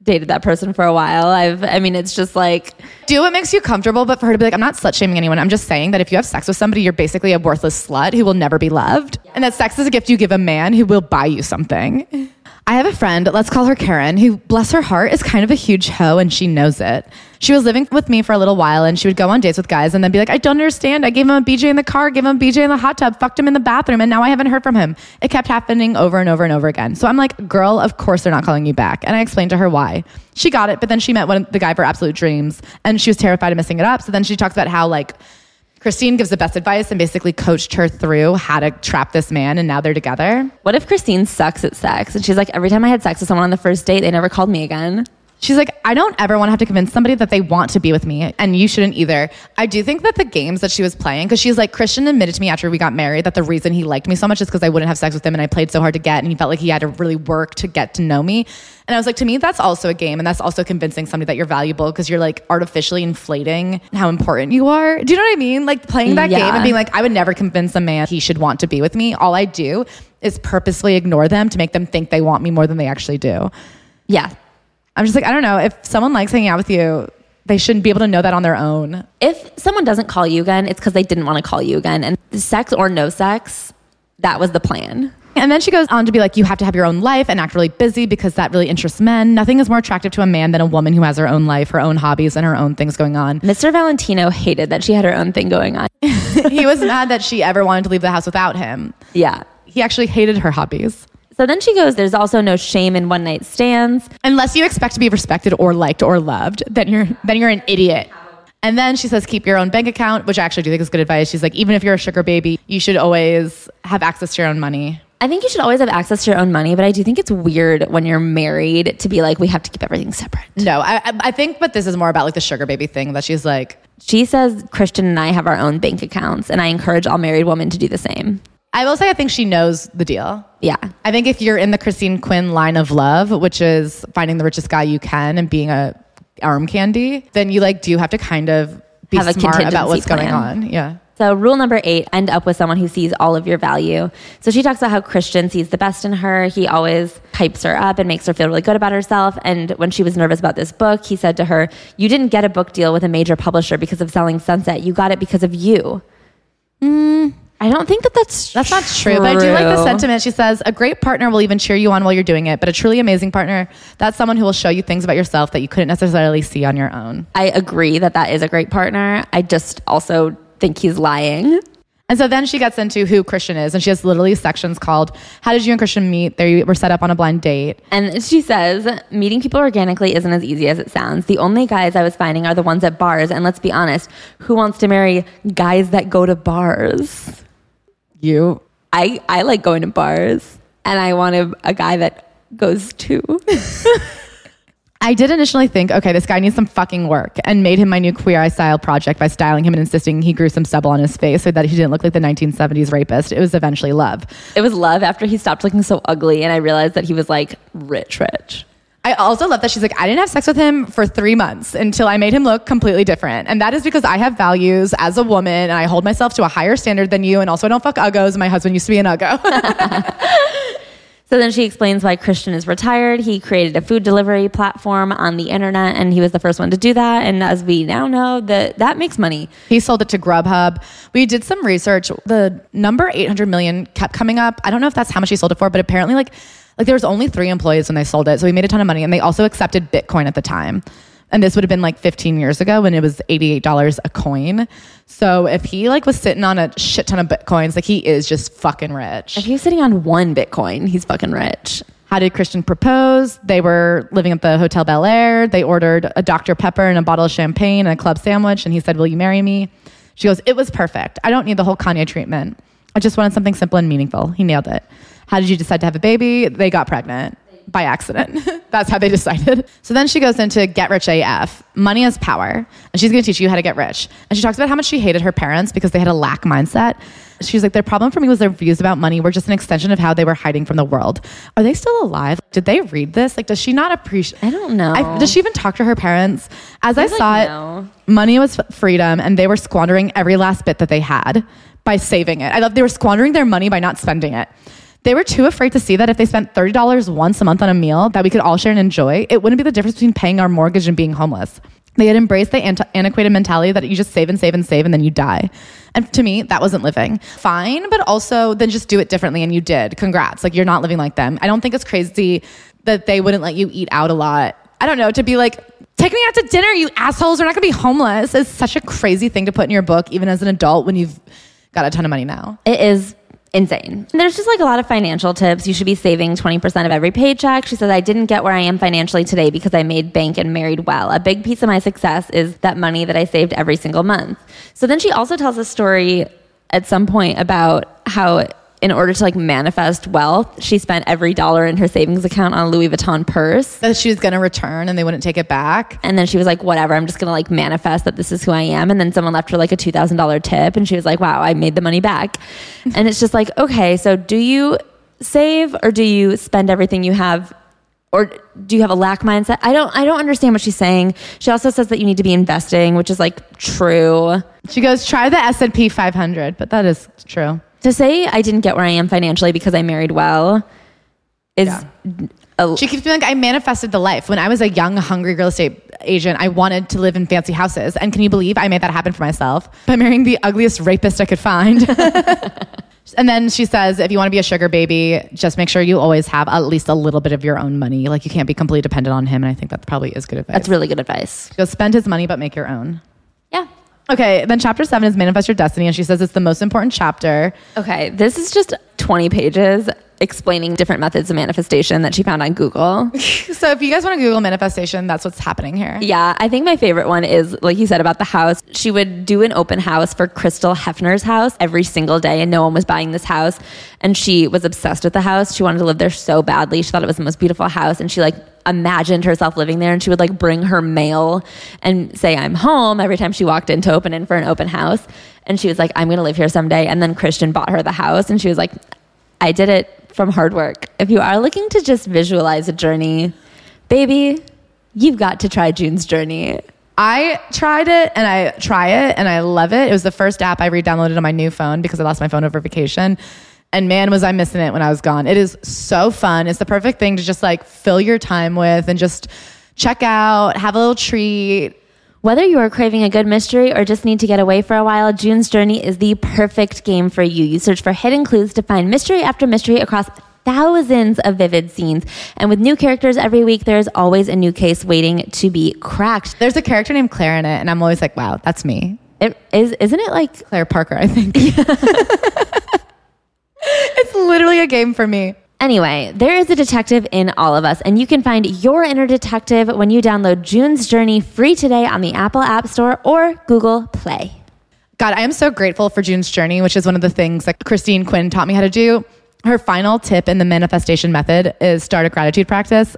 dated that person for a while. I've I mean it's just like do what makes you comfortable, but for her to be like, I'm not slut shaming anyone. I'm just saying that if you have sex with somebody, you're basically a worthless slut who will never be loved. Yeah. And that sex is a gift you give a man who will buy you something. I have a friend, let's call her Karen, who, bless her heart, is kind of a huge hoe and she knows it. She was living with me for a little while and she would go on dates with guys and then be like, I don't understand. I gave him a BJ in the car, gave him a BJ in the hot tub, fucked him in the bathroom, and now I haven't heard from him. It kept happening over and over and over again. So I'm like, girl, of course they're not calling you back. And I explained to her why. She got it, but then she met one the guy for absolute dreams and she was terrified of missing it up. So then she talks about how, like, Christine gives the best advice and basically coached her through how to trap this man, and now they're together. What if Christine sucks at sex? And she's like, every time I had sex with someone on the first date, they never called me again. She's like, I don't ever want to have to convince somebody that they want to be with me, and you shouldn't either. I do think that the games that she was playing, because she's like, Christian admitted to me after we got married that the reason he liked me so much is because I wouldn't have sex with him and I played so hard to get, and he felt like he had to really work to get to know me. And I was like, to me, that's also a game, and that's also convincing somebody that you're valuable because you're like artificially inflating how important you are. Do you know what I mean? Like playing that Yeah. game and being like, I would never convince a man he should want to be with me. All I do is purposely ignore them to make them think they want me more than they actually do. Yeah. I'm just like, I don't know. If someone likes hanging out with you, they shouldn't be able to know that on their own. If someone doesn't call you again, it's because they didn't want to call you again. And sex or no sex, that was the plan. And then she goes on to be like, you have to have your own life and act really busy because that really interests men. Nothing is more attractive to a man than a woman who has her own life, her own hobbies, and her own things going on. Mr. Valentino hated that she had her own thing going on. he was mad that she ever wanted to leave the house without him. yeah. He actually hated her hobbies. So then she goes, there's also no shame in one night stands. Unless you expect to be respected or liked or loved, then you're then you're an idiot. And then she says, keep your own bank account, which I actually do think is good advice. She's like, even if you're a sugar baby, you should always have access to your own money. I think you should always have access to your own money, but I do think it's weird when you're married to be like, we have to keep everything separate. No, I, I- I think, but this is more about like the sugar baby thing that she's like, She says Christian and I have our own bank accounts, and I encourage all married women to do the same. I will say, I think she knows the deal. Yeah. I think if you're in the Christine Quinn line of love, which is finding the richest guy you can and being a arm candy, then you like do have to kind of be Have a smart about what's going plan. on. Yeah. So, rule number eight end up with someone who sees all of your value. So, she talks about how Christian sees the best in her. He always hypes her up and makes her feel really good about herself. And when she was nervous about this book, he said to her, You didn't get a book deal with a major publisher because of selling Sunset. You got it because of you. Mm. I don't think that that's That's not true, but I do like the sentiment. She says, A great partner will even cheer you on while you're doing it, but a truly amazing partner, that's someone who will show you things about yourself that you couldn't necessarily see on your own. I agree that that is a great partner. I just also think he's lying. And so then she gets into who Christian is, and she has literally sections called How Did You and Christian Meet? They were set up on a blind date. And she says, meeting people organically isn't as easy as it sounds. The only guys I was finding are the ones at bars. And let's be honest, who wants to marry guys that go to bars? You. I, I like going to bars, and I want a, a guy that goes too. I did initially think, okay, this guy needs some fucking work and made him my new queer eye style project by styling him and insisting he grew some stubble on his face so that he didn't look like the 1970s rapist. It was eventually love. it was love after he stopped looking so ugly, and I realized that he was like rich, rich. I also love that she's like, I didn't have sex with him for three months until I made him look completely different. And that is because I have values as a woman and I hold myself to a higher standard than you. And also, I don't fuck uggos. My husband used to be an uggo. So then she explains why Christian is retired. He created a food delivery platform on the internet, and he was the first one to do that. And as we now know, that that makes money. he sold it to Grubhub. We did some research. The number 800 million kept coming up. I don't know if that's how much he sold it for, but apparently, like, like there was only three employees when they sold it. So he made a ton of money. And they also accepted Bitcoin at the time. And this would have been like 15 years ago when it was $88 a coin. So if he like was sitting on a shit ton of Bitcoins, like he is just fucking rich. If he was sitting on one Bitcoin, he's fucking rich. How did Christian propose? They were living at the Hotel Bel Air. They ordered a Dr. Pepper and a bottle of champagne and a club sandwich. And he said, Will you marry me? She goes, It was perfect. I don't need the whole Kanye treatment. I just wanted something simple and meaningful. He nailed it. How did you decide to have a baby? They got pregnant by accident. That's how they decided. So then she goes into Get Rich AF. Money is power. And she's going to teach you how to get rich. And she talks about how much she hated her parents because they had a lack mindset. She's like, their problem for me was their views about money were just an extension of how they were hiding from the world. Are they still alive? Did they read this? Like, does she not appreciate? I don't know. I, does she even talk to her parents? As I like saw it, no. money was freedom, and they were squandering every last bit that they had by saving it. I love they were squandering their money by not spending it. They were too afraid to see that if they spent $30 once a month on a meal that we could all share and enjoy, it wouldn't be the difference between paying our mortgage and being homeless. They had embraced the anti- antiquated mentality that you just save and save and save and then you die. And to me, that wasn't living. Fine, but also then just do it differently and you did. Congrats. Like you're not living like them. I don't think it's crazy that they wouldn't let you eat out a lot. I don't know, to be like, take me out to dinner, you assholes. We're not gonna be homeless. It's such a crazy thing to put in your book, even as an adult when you've got a ton of money now. It is insane. There's just like a lot of financial tips. You should be saving 20% of every paycheck. She says, I didn't get where I am financially today because I made bank and married well. A big piece of my success is that money that I saved every single month. So then she also tells a story at some point about how in order to like manifest wealth, she spent every dollar in her savings account on a Louis Vuitton purse. That she was gonna return and they wouldn't take it back. And then she was like, whatever, I'm just gonna like manifest that this is who I am. And then someone left her like a $2,000 tip and she was like, wow, I made the money back. and it's just like, okay, so do you save or do you spend everything you have? Or do you have a lack mindset? I don't I don't understand what she's saying. She also says that you need to be investing, which is like true. She goes, try the S&P 500, but that is true. To say I didn't get where I am financially because I married well is Yeah. a, She keeps being like, I manifested the life. When I was a young, hungry real estate agent, I wanted to live in fancy houses. And can you believe I made that happen for myself by marrying the ugliest rapist I could find? and then she says, if you want to be a sugar baby, just make sure you always have at least a little bit of your own money. Like you can't be completely dependent on him. And I think that probably is good advice. that's really good advice. Go spend his money, but make your own. Yeah. Okay, then chapter seven is manifest your destiny. And she says it's the most important chapter. Okay, this is just 20 pages explaining different methods of manifestation that she found on Google. So if you guys want to Google manifestation, that's what's happening here. Yeah, I think my favorite one is, like you said about the house. She would do an open house for Crystal Hefner's house every single day, and no one was buying this house. And she was obsessed with the house. She wanted to live there so badly. She thought it was the most beautiful house, and she like imagined herself living there. And she would like bring her mail and say, "I'm home" every time she walked in to open in for an open house. And she was like, "I'm going to live here someday." And then Christian bought her the house, and she was like, "I did it." From hard work. If you are looking to just visualize a journey, baby, you've got to try June's journey. I tried it and I try it and I love it. It was the first app I re-downloaded on my new phone because I lost my phone over vacation. And man, was I missing it when I was gone. It is so fun. It's the perfect thing to just like fill your time with and just check out, have a little treat. Whether you are craving a good mystery or just need to get away for a while, June's Journey is the perfect game for you. You search for hidden clues to find mystery after mystery across thousands of vivid scenes. And with new characters every week, there's always a new case waiting to be cracked. There's a character named Claire in it, and I'm always like, wow, that's me. It is, isn't it like Claire Parker, I think. it's literally a game for me. Anyway, there is a detective in all of us, and you can find your inner detective when you download June's Journey free today on the Apple App Store or Google Play. God, I am so grateful for June's journey, which is one of the things that Christine Quinn taught me how to do. Her final tip in the manifestation method is start a gratitude practice.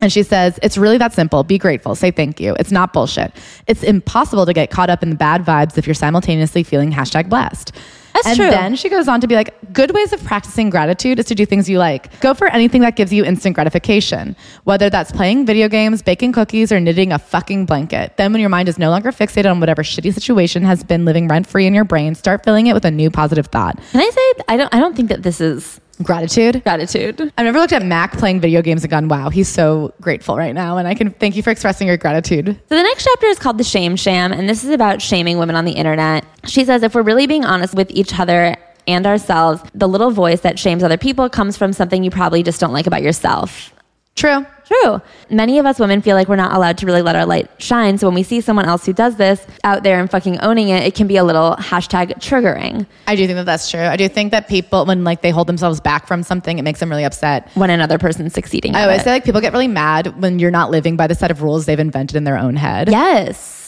And she says, it's really that simple. Be grateful. Say thank you. It's not bullshit. It's impossible to get caught up in the bad vibes if you're simultaneously feeling hashtag blessed. That's and true. then she goes on to be like, good ways of practicing gratitude is to do things you like. Go for anything that gives you instant gratification, whether that's playing video games, baking cookies, or knitting a fucking blanket. Then, when your mind is no longer fixated on whatever shitty situation has been living rent free in your brain, start filling it with a new positive thought. Can I say I don't I don't think that this is Gratitude. gratitude. I've never looked at Mac playing video games and gone, wow, he's so grateful right now. And I can thank you for expressing your gratitude. So the next chapter is called The Shame Sham, and this is about shaming women on the internet. She says if we're really being honest with each other and ourselves, the little voice that shames other people comes from something you probably just don't like about yourself. True. True. Many of us women feel like we're not allowed to really let our light shine. So when we see someone else who does this out there and fucking owning it, it can be a little hashtag triggering I do think that that's true. I do think that people, when like they hold themselves back from something, it makes them really upset. when another person's succeeding. I always it. say like people get really mad when you're not living by the set of rules they've invented in their own head. Yes.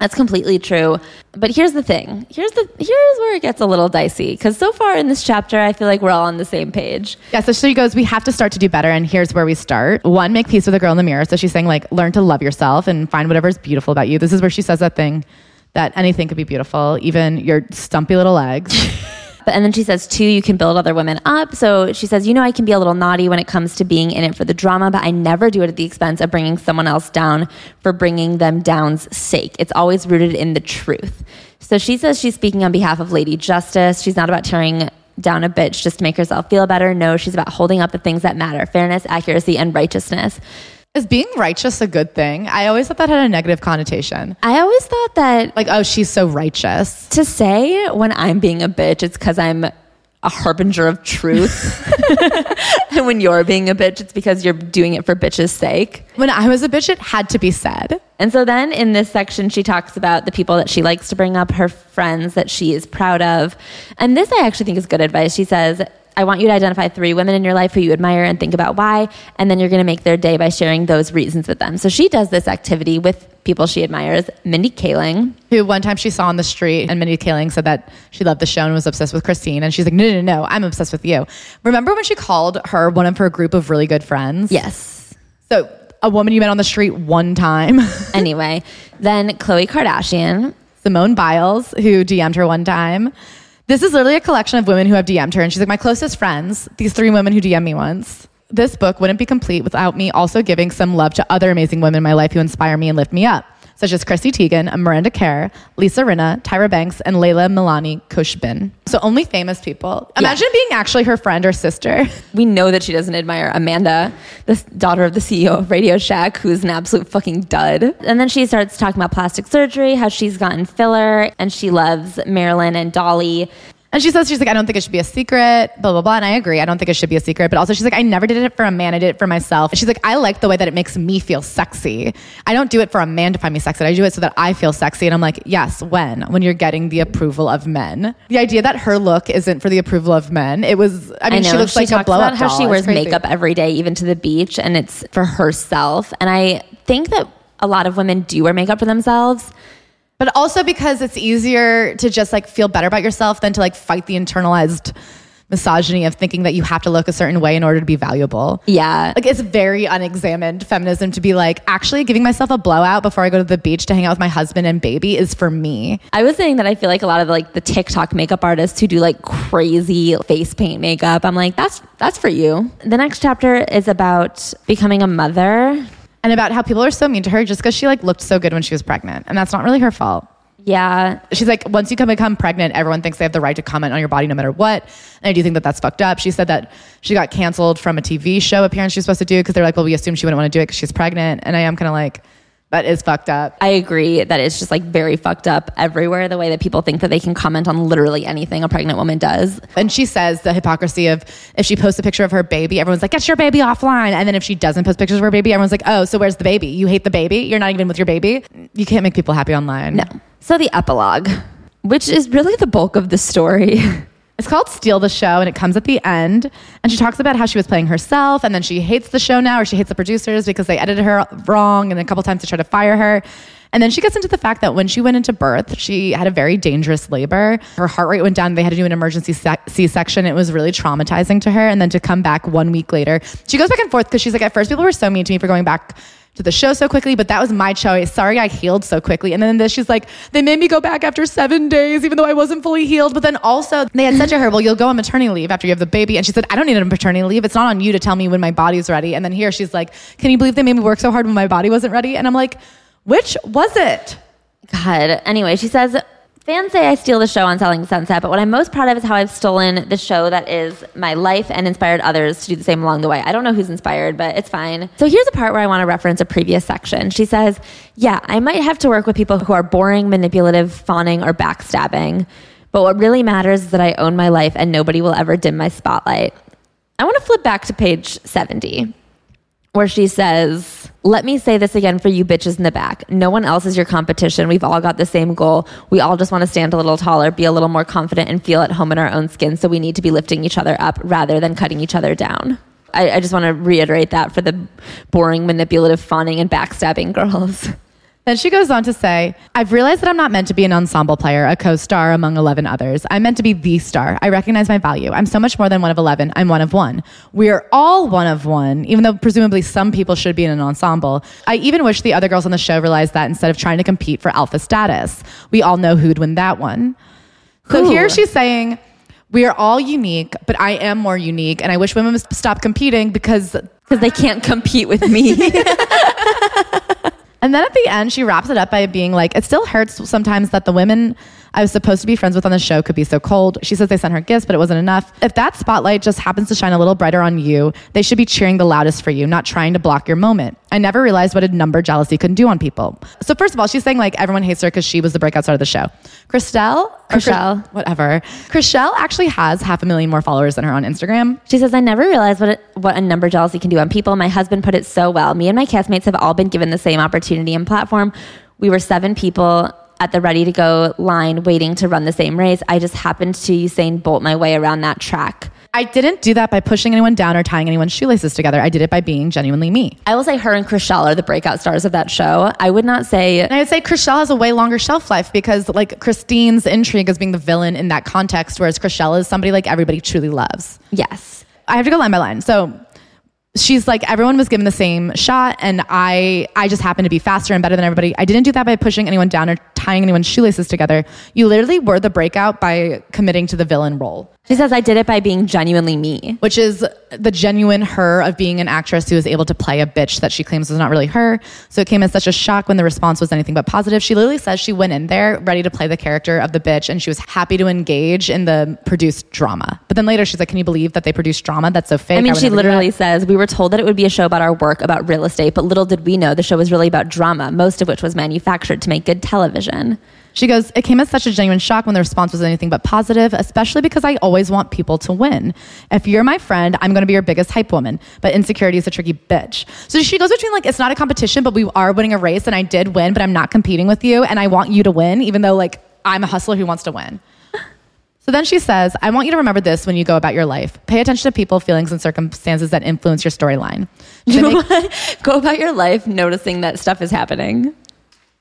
That's completely true. But here's the thing. Here's the here's where it gets a little dicey cuz so far in this chapter I feel like we're all on the same page. Yeah, so she goes, we have to start to do better, and here's where we start. One, make peace with the girl in the mirror. So she's saying, like, learn to love yourself and find whatever's beautiful about you. This is where she says that thing that anything could be beautiful, even your stumpy little legs. But and then she says too you can build other women up. So she says, "You know I can be a little naughty when it comes to being in it for the drama, but I never do it at the expense of bringing someone else down for bringing them down's sake. It's always rooted in the truth." So she says she's speaking on behalf of Lady Justice. She's not about tearing down a bitch just to make herself feel better. No, she's about holding up the things that matter fairness, accuracy, and righteousness. Is being righteous a good thing? I always thought that had a negative connotation. I always thought that Like, oh, she's so righteous. to say when I'm being a bitch, it's because I'm a harbinger of truth. and when you're being a bitch, it's because you're doing it for bitch's sake. When I was a bitch, it had to be said. And so then in this section, she talks about the people that she likes to bring up, her friends that she is proud of. And this I actually think is good advice. She says, I want you to identify three women in your life who you admire and think about why. And then you're going to make their day by sharing those reasons with them. So she does this activity with people she admires Mindy Kaling. Who one time she saw on the street, and Mindy Kaling said that she loved the show and was obsessed with Christine. And she's like, no, no, no, I'm obsessed with you. Remember when she called her one of her group of really good friends? Yes. So a woman you met on the street one time, Anyway, then Khloe Kardashian. Simone Biles, who DM'd her one time. This is literally a collection of women who have DM'd her. And she's like, my closest friends, these three women who DM'd me once. This book wouldn't be complete without me also giving some love to other amazing women in my life who inspire me and lift me up, such as Chrissy Teigen, Miranda Kerr, Lisa Rinna, Tyra Banks, and Layla Milani Kushbin. So only famous people. Imagine being actually her friend or sister. We know that she doesn't admire Amanda, the daughter of the CEO of Radio Shack, who's an absolute fucking dud. And then she starts talking about plastic surgery, how she's gotten filler, and she loves Marilyn and Dolly. And she says, she's like, I don't think it should be a secret, blah, blah, blah. And I agree. I don't think it should be a secret. But also, she's like, I never did it for a man. I did it for myself. And she's like, I like the way that it makes me feel sexy. I don't do it for a man to find me sexy. I do it so that I feel sexy. And I'm like, yes, when? When you're getting the approval of men. The idea that her look isn't for the approval of men, it was, I mean, I she looks like a blow about up how doll. she wears makeup every day, even to the beach, and it's for herself. And I think that a lot of women do wear makeup for themselves. But also because it's easier to just like feel better about yourself than to like fight the internalized misogyny of thinking that you have to look a certain way in order to be valuable. Yeah. Like it's very unexamined feminism to be like, actually giving myself a blowout before I go to the beach to hang out with my husband and baby is for me. I was saying that I feel like a lot of like the TikTok makeup artists who do like crazy face paint makeup. I'm like, that's that's for you. The next chapter is about becoming a mother. And about how people are so mean to her just because she like looked so good when she was pregnant. And that's not really her fault. Yeah. She's like, once you become pregnant, everyone thinks they have the right to comment on your body no matter what. And I do think that that's fucked up. She said that she got canceled from a TV show appearance she was supposed to do because they're like, well, we assume she wouldn't want to do it because she's pregnant. And I am kind of like, that is fucked up. I agree that it's just like very fucked up everywhere the way that people think that they can comment on literally anything a pregnant woman does. And she says the hypocrisy of if she posts a picture of her baby, everyone's like, get your baby offline. And then if she doesn't post pictures of her baby, everyone's like, oh, so where's the baby? You hate the baby? You're not even with your baby? You can't make people happy online. No. So the epilogue, which is really the bulk of the story. It's called Steal the Show, and it comes at the end. And she talks about how she was playing herself, and then she hates the show now, or she hates the producers because they edited her wrong, and a couple times they tried to fire her. And then she gets into the fact that when she went into birth, she had a very dangerous labor. Her heart rate went down. They had to do an emergency C section. It was really traumatizing to her. And then to come back one week later, she goes back and forth because she's like, at first, people were so mean to me for going back to the show so quickly, but that was my choice. Sorry, I healed so quickly. And then this, she's like, they made me go back after seven days, even though I wasn't fully healed. But then also, they had said to her, well, you'll go on maternity leave after you have the baby. And she said, I don't need a maternity leave. It's not on you to tell me when my body's ready. And then here she's like, can you believe they made me work so hard when my body wasn't ready? And I'm like, which was it? God. Anyway, she says, fans say I steal the show on Selling Sunset, but what I'm most proud of is how I've stolen the show that is my life and inspired others to do the same along the way. I don't know who's inspired, but it's fine. So here's a part where I want to reference a previous section. She says, Yeah, I might have to work with people who are boring, manipulative, fawning, or backstabbing. But what really matters is that I own my life and nobody will ever dim my spotlight. I want to flip back to page 70 where she says, Let me say this again for you bitches in the back. No one else is your competition. We've all got the same goal. We all just want to stand a little taller, be a little more confident, and feel at home in our own skin. So we need to be lifting each other up rather than cutting each other down. I, I just want to reiterate that for the boring, manipulative, fawning, and backstabbing girls. Then she goes on to say, I've realized that I'm not meant to be an ensemble player, a co star among 11 others. I'm meant to be the star. I recognize my value. I'm so much more than one of 11. I'm one of one. We're all one of one, even though presumably some people should be in an ensemble. I even wish the other girls on the show realized that instead of trying to compete for alpha status. We all know who'd win that one. So here she's saying, we are all unique, but I am more unique. And I wish women would stop competing because Because they can't compete with me. And then at the end, she wraps it up by being like, it still hurts sometimes that the women I was supposed to be friends with on the show could be so cold. She says they sent her gifts, but it wasn't enough. If that spotlight just happens to shine a little brighter on you, they should be cheering the loudest for you, not trying to block your moment. I never realized what a number jealousy can do on people. So first of all, she's saying like everyone hates her because she was the breakout star of the show. Christelle, or Chris- whatever. Chrishell actually has half a million more followers than her on Instagram. She says, I never realized what, it, what a number jealousy can do on people. My husband put it so well. Me and my castmates have all been given the same opportunity and platform. We were seven people at the ready to go line waiting to run the same race. I just happened to Usain Bolt my way around that track. I didn't do that by pushing anyone down or tying anyone's shoelaces together. I did it by being genuinely me. I will say her and Chrishell are the breakout stars of that show. I would not say And I would say Chrishell has a way longer shelf life because like Christine's intrigue is being the villain in that context, whereas Chrishell is somebody like everybody truly loves. yes. I have to go line by line. So she's like everyone was given the same shot and I I just happened to be faster and better than everybody. I didn't do that by pushing anyone down or tying anyone's shoelaces together. You literally were the breakout by committing to the villain role. She says, I did it by being genuinely me. which is the genuine her of being an actress who is able to play a bitch that she claims was not really her. So it came as such a shock when the response was anything but positive. She literally says she went in there ready to play the character of the bitch and she was happy to engage in the produced drama. But then later she's like, Can you believe that they produced drama? That's so fake. I mean, would she literally says, We were told that it would be a show about our work, about real estate, but little did we know the show was really about drama, most of which was manufactured to make good television. She goes, It came as such a genuine shock when the response was anything but positive, especially because I always want people to win. If you're my friend, I'm going to be your biggest hype woman. But insecurity is a tricky bitch. So she goes between like, it's not a competition, but we are winning a race and I did win, but I'm not competing with you and I want you to win, even though like I'm a hustler who wants to win. So then she says, I want you to remember this when you go about your life. Pay attention to people, feelings, and circumstances that influence your storyline. Make- Go about your life noticing that stuff is happening.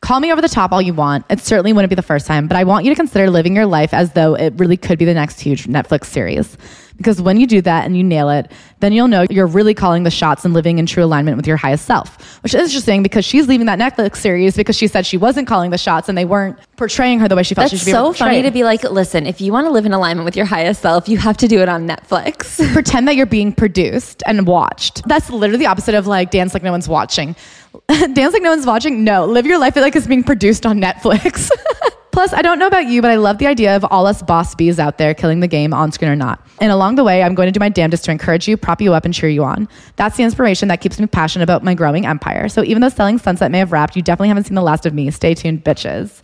Call me over the top all you want. It certainly wouldn't be the first time, but I want you to consider living your life as though it really could be the next huge Netflix series. Because when you do that and you nail it, then you'll know you're really calling the shots and living in true alignment with your highest self. Which is interesting because she's leaving that Netflix series because she said she wasn't calling the shots and they weren't portraying her the way she felt That's she should be so funny to be like, listen, if you want to live in alignment with your highest self, you have to do it on Netflix. pretend that you're being produced and watched. That's literally the opposite of like dance like no one's watching. dance like no one's watching. No, live your life like it's being produced on Netflix. Plus, I don't know about you, but I love the idea of all us boss bees out there killing the game on screen or not. And along the way, I'm going to do my damnedest to encourage you, prop you up, and cheer you on. That's the inspiration that keeps me passionate about my growing empire. So even though Selling Sunset may have wrapped, you definitely haven't seen the last of me. Stay tuned, bitches.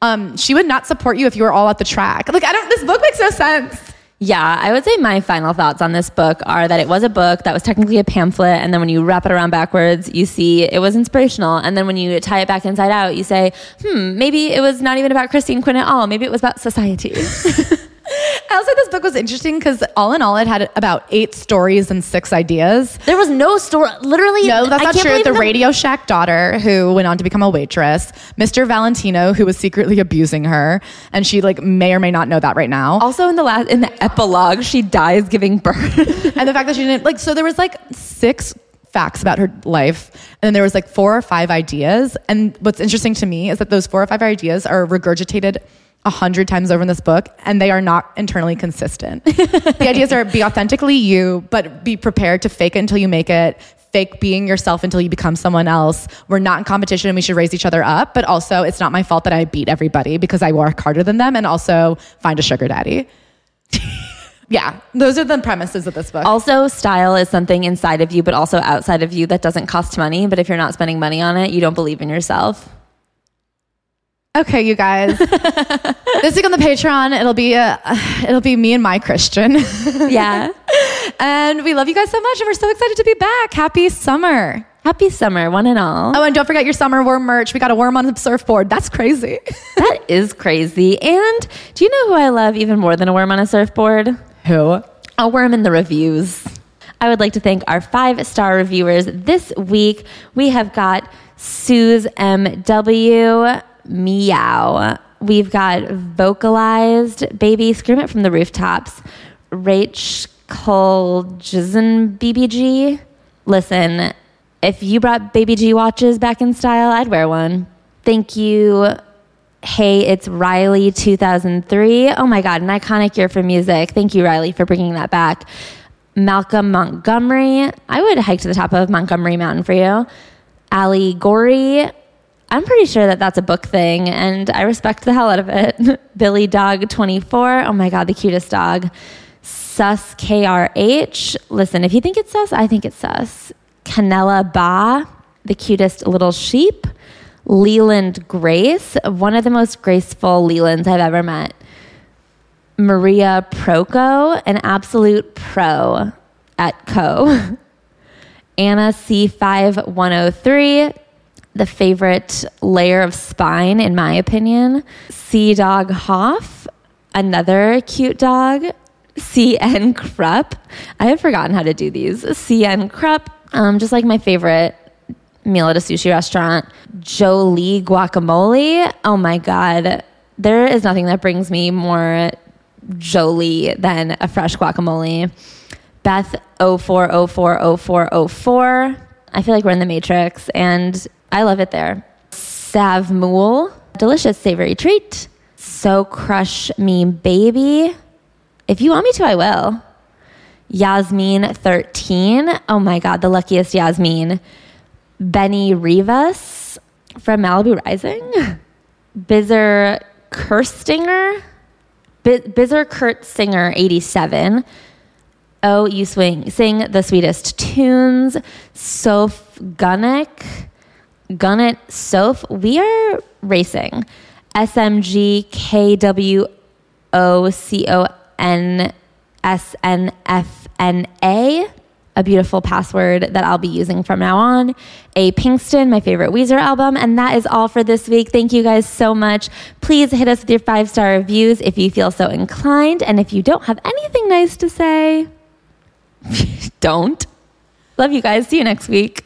Um, she would not support you if you were all at the track. Like, I don't, this book makes no sense. Yeah, I would say my final thoughts on this book are that it was a book that was technically a pamphlet. And then when you wrap it around backwards, you see it was inspirational. And then when you tie it back inside out, you say, hmm, maybe it was not even about Christine Quinn at all. Maybe it was about society. I also this book was interesting because all in all, it had about eight stories and six ideas. there was no story. Literally, No, that's I not true. The the- Radio Shack daughter, who went on to become a waitress, Mr. Valentino, who was secretly abusing her, and she like may or may not know that right now. Also, in the last in the epilogue, she dies giving birth. and the fact that she didn't like, so there was like six facts about her life, and then there was like four or five ideas. And what's interesting to me is that those four or five ideas are regurgitated a hundred times over in this book, and they are not internally consistent. the ideas are be authentically you, but be prepared to fake it until you make it. Fake being yourself until you become someone else. We're not in competition and we should raise each other up. But also, it's not my fault that I beat everybody because I work harder than them and also find a sugar daddy. yeah, those are the premises of this book. also, style is something inside of you, but also outside of you that doesn't cost money. But if you're not spending money on it, you don't believe in yourself. Okay, you guys. this week on the Patreon, it'll be uh, it'll be me and my Christian, Yeah. and we love you guys so much, and we're so excited to be back. Happy summer! Happy summer, one and all. Oh, and don't forget your summer worm merch. We got a worm on the surfboard. That's crazy. That is crazy. And do you know who I love even more than a worm on a surfboard? Who? A worm in the reviews. I would like to thank our five star reviewers this week. We have got Suze M.W. Meow. We've got vocalized baby scream it from the rooftops. Rach Coljizen BBG. Listen, if you brought baby G watches back in style, I'd wear one. Thank you. Hey, it's Riley 2003. Oh my God, an iconic year for music. Thank you, Riley, for bringing that back. Malcolm Montgomery. I would hike to the top of Montgomery Mountain for you. Ali Gorey. I'm pretty sure that that's a book thing, and I respect the hell out of it. Billy Dog 24. Oh my God, the cutest dog. Sus KRH. Listen, if you think it's sus, I think it's sus. Canella Ba, the cutest little sheep. Leland Grace, one of the most graceful Lelands I've ever met. Maria Proco, an absolute pro at Co. Anna C5103, the favorite layer of spine, in my opinion. Sea Dog Hoff, another cute dog. CN Krupp. I have forgotten how to do these. CN Krupp, um, just like my favorite meal at a sushi restaurant. Jolie Guacamole. Oh my God. There is nothing that brings me more Jolie than a fresh guacamole. Beth 04040404. I feel like we're in the Matrix and I love it there. Savmool, delicious savory treat. So crush me, baby. If you want me to, I will. Yasmin 13. Oh my God, the luckiest Yasmin. Benny Rivas from Malibu Rising. Bizzer Kirstinger. Bizzer Kurt Singer 87. Oh, you swing, sing the sweetest tunes. Soph Gunnick. Gunnet Soph. We are racing. SMG KWO N S N F N A, a beautiful password that I'll be using from now on. A Pinkston, my favorite Weezer album. And that is all for this week. Thank you guys so much. Please hit us with your five star reviews if you feel so inclined. And if you don't have anything nice to say, don't. Love you guys. See you next week.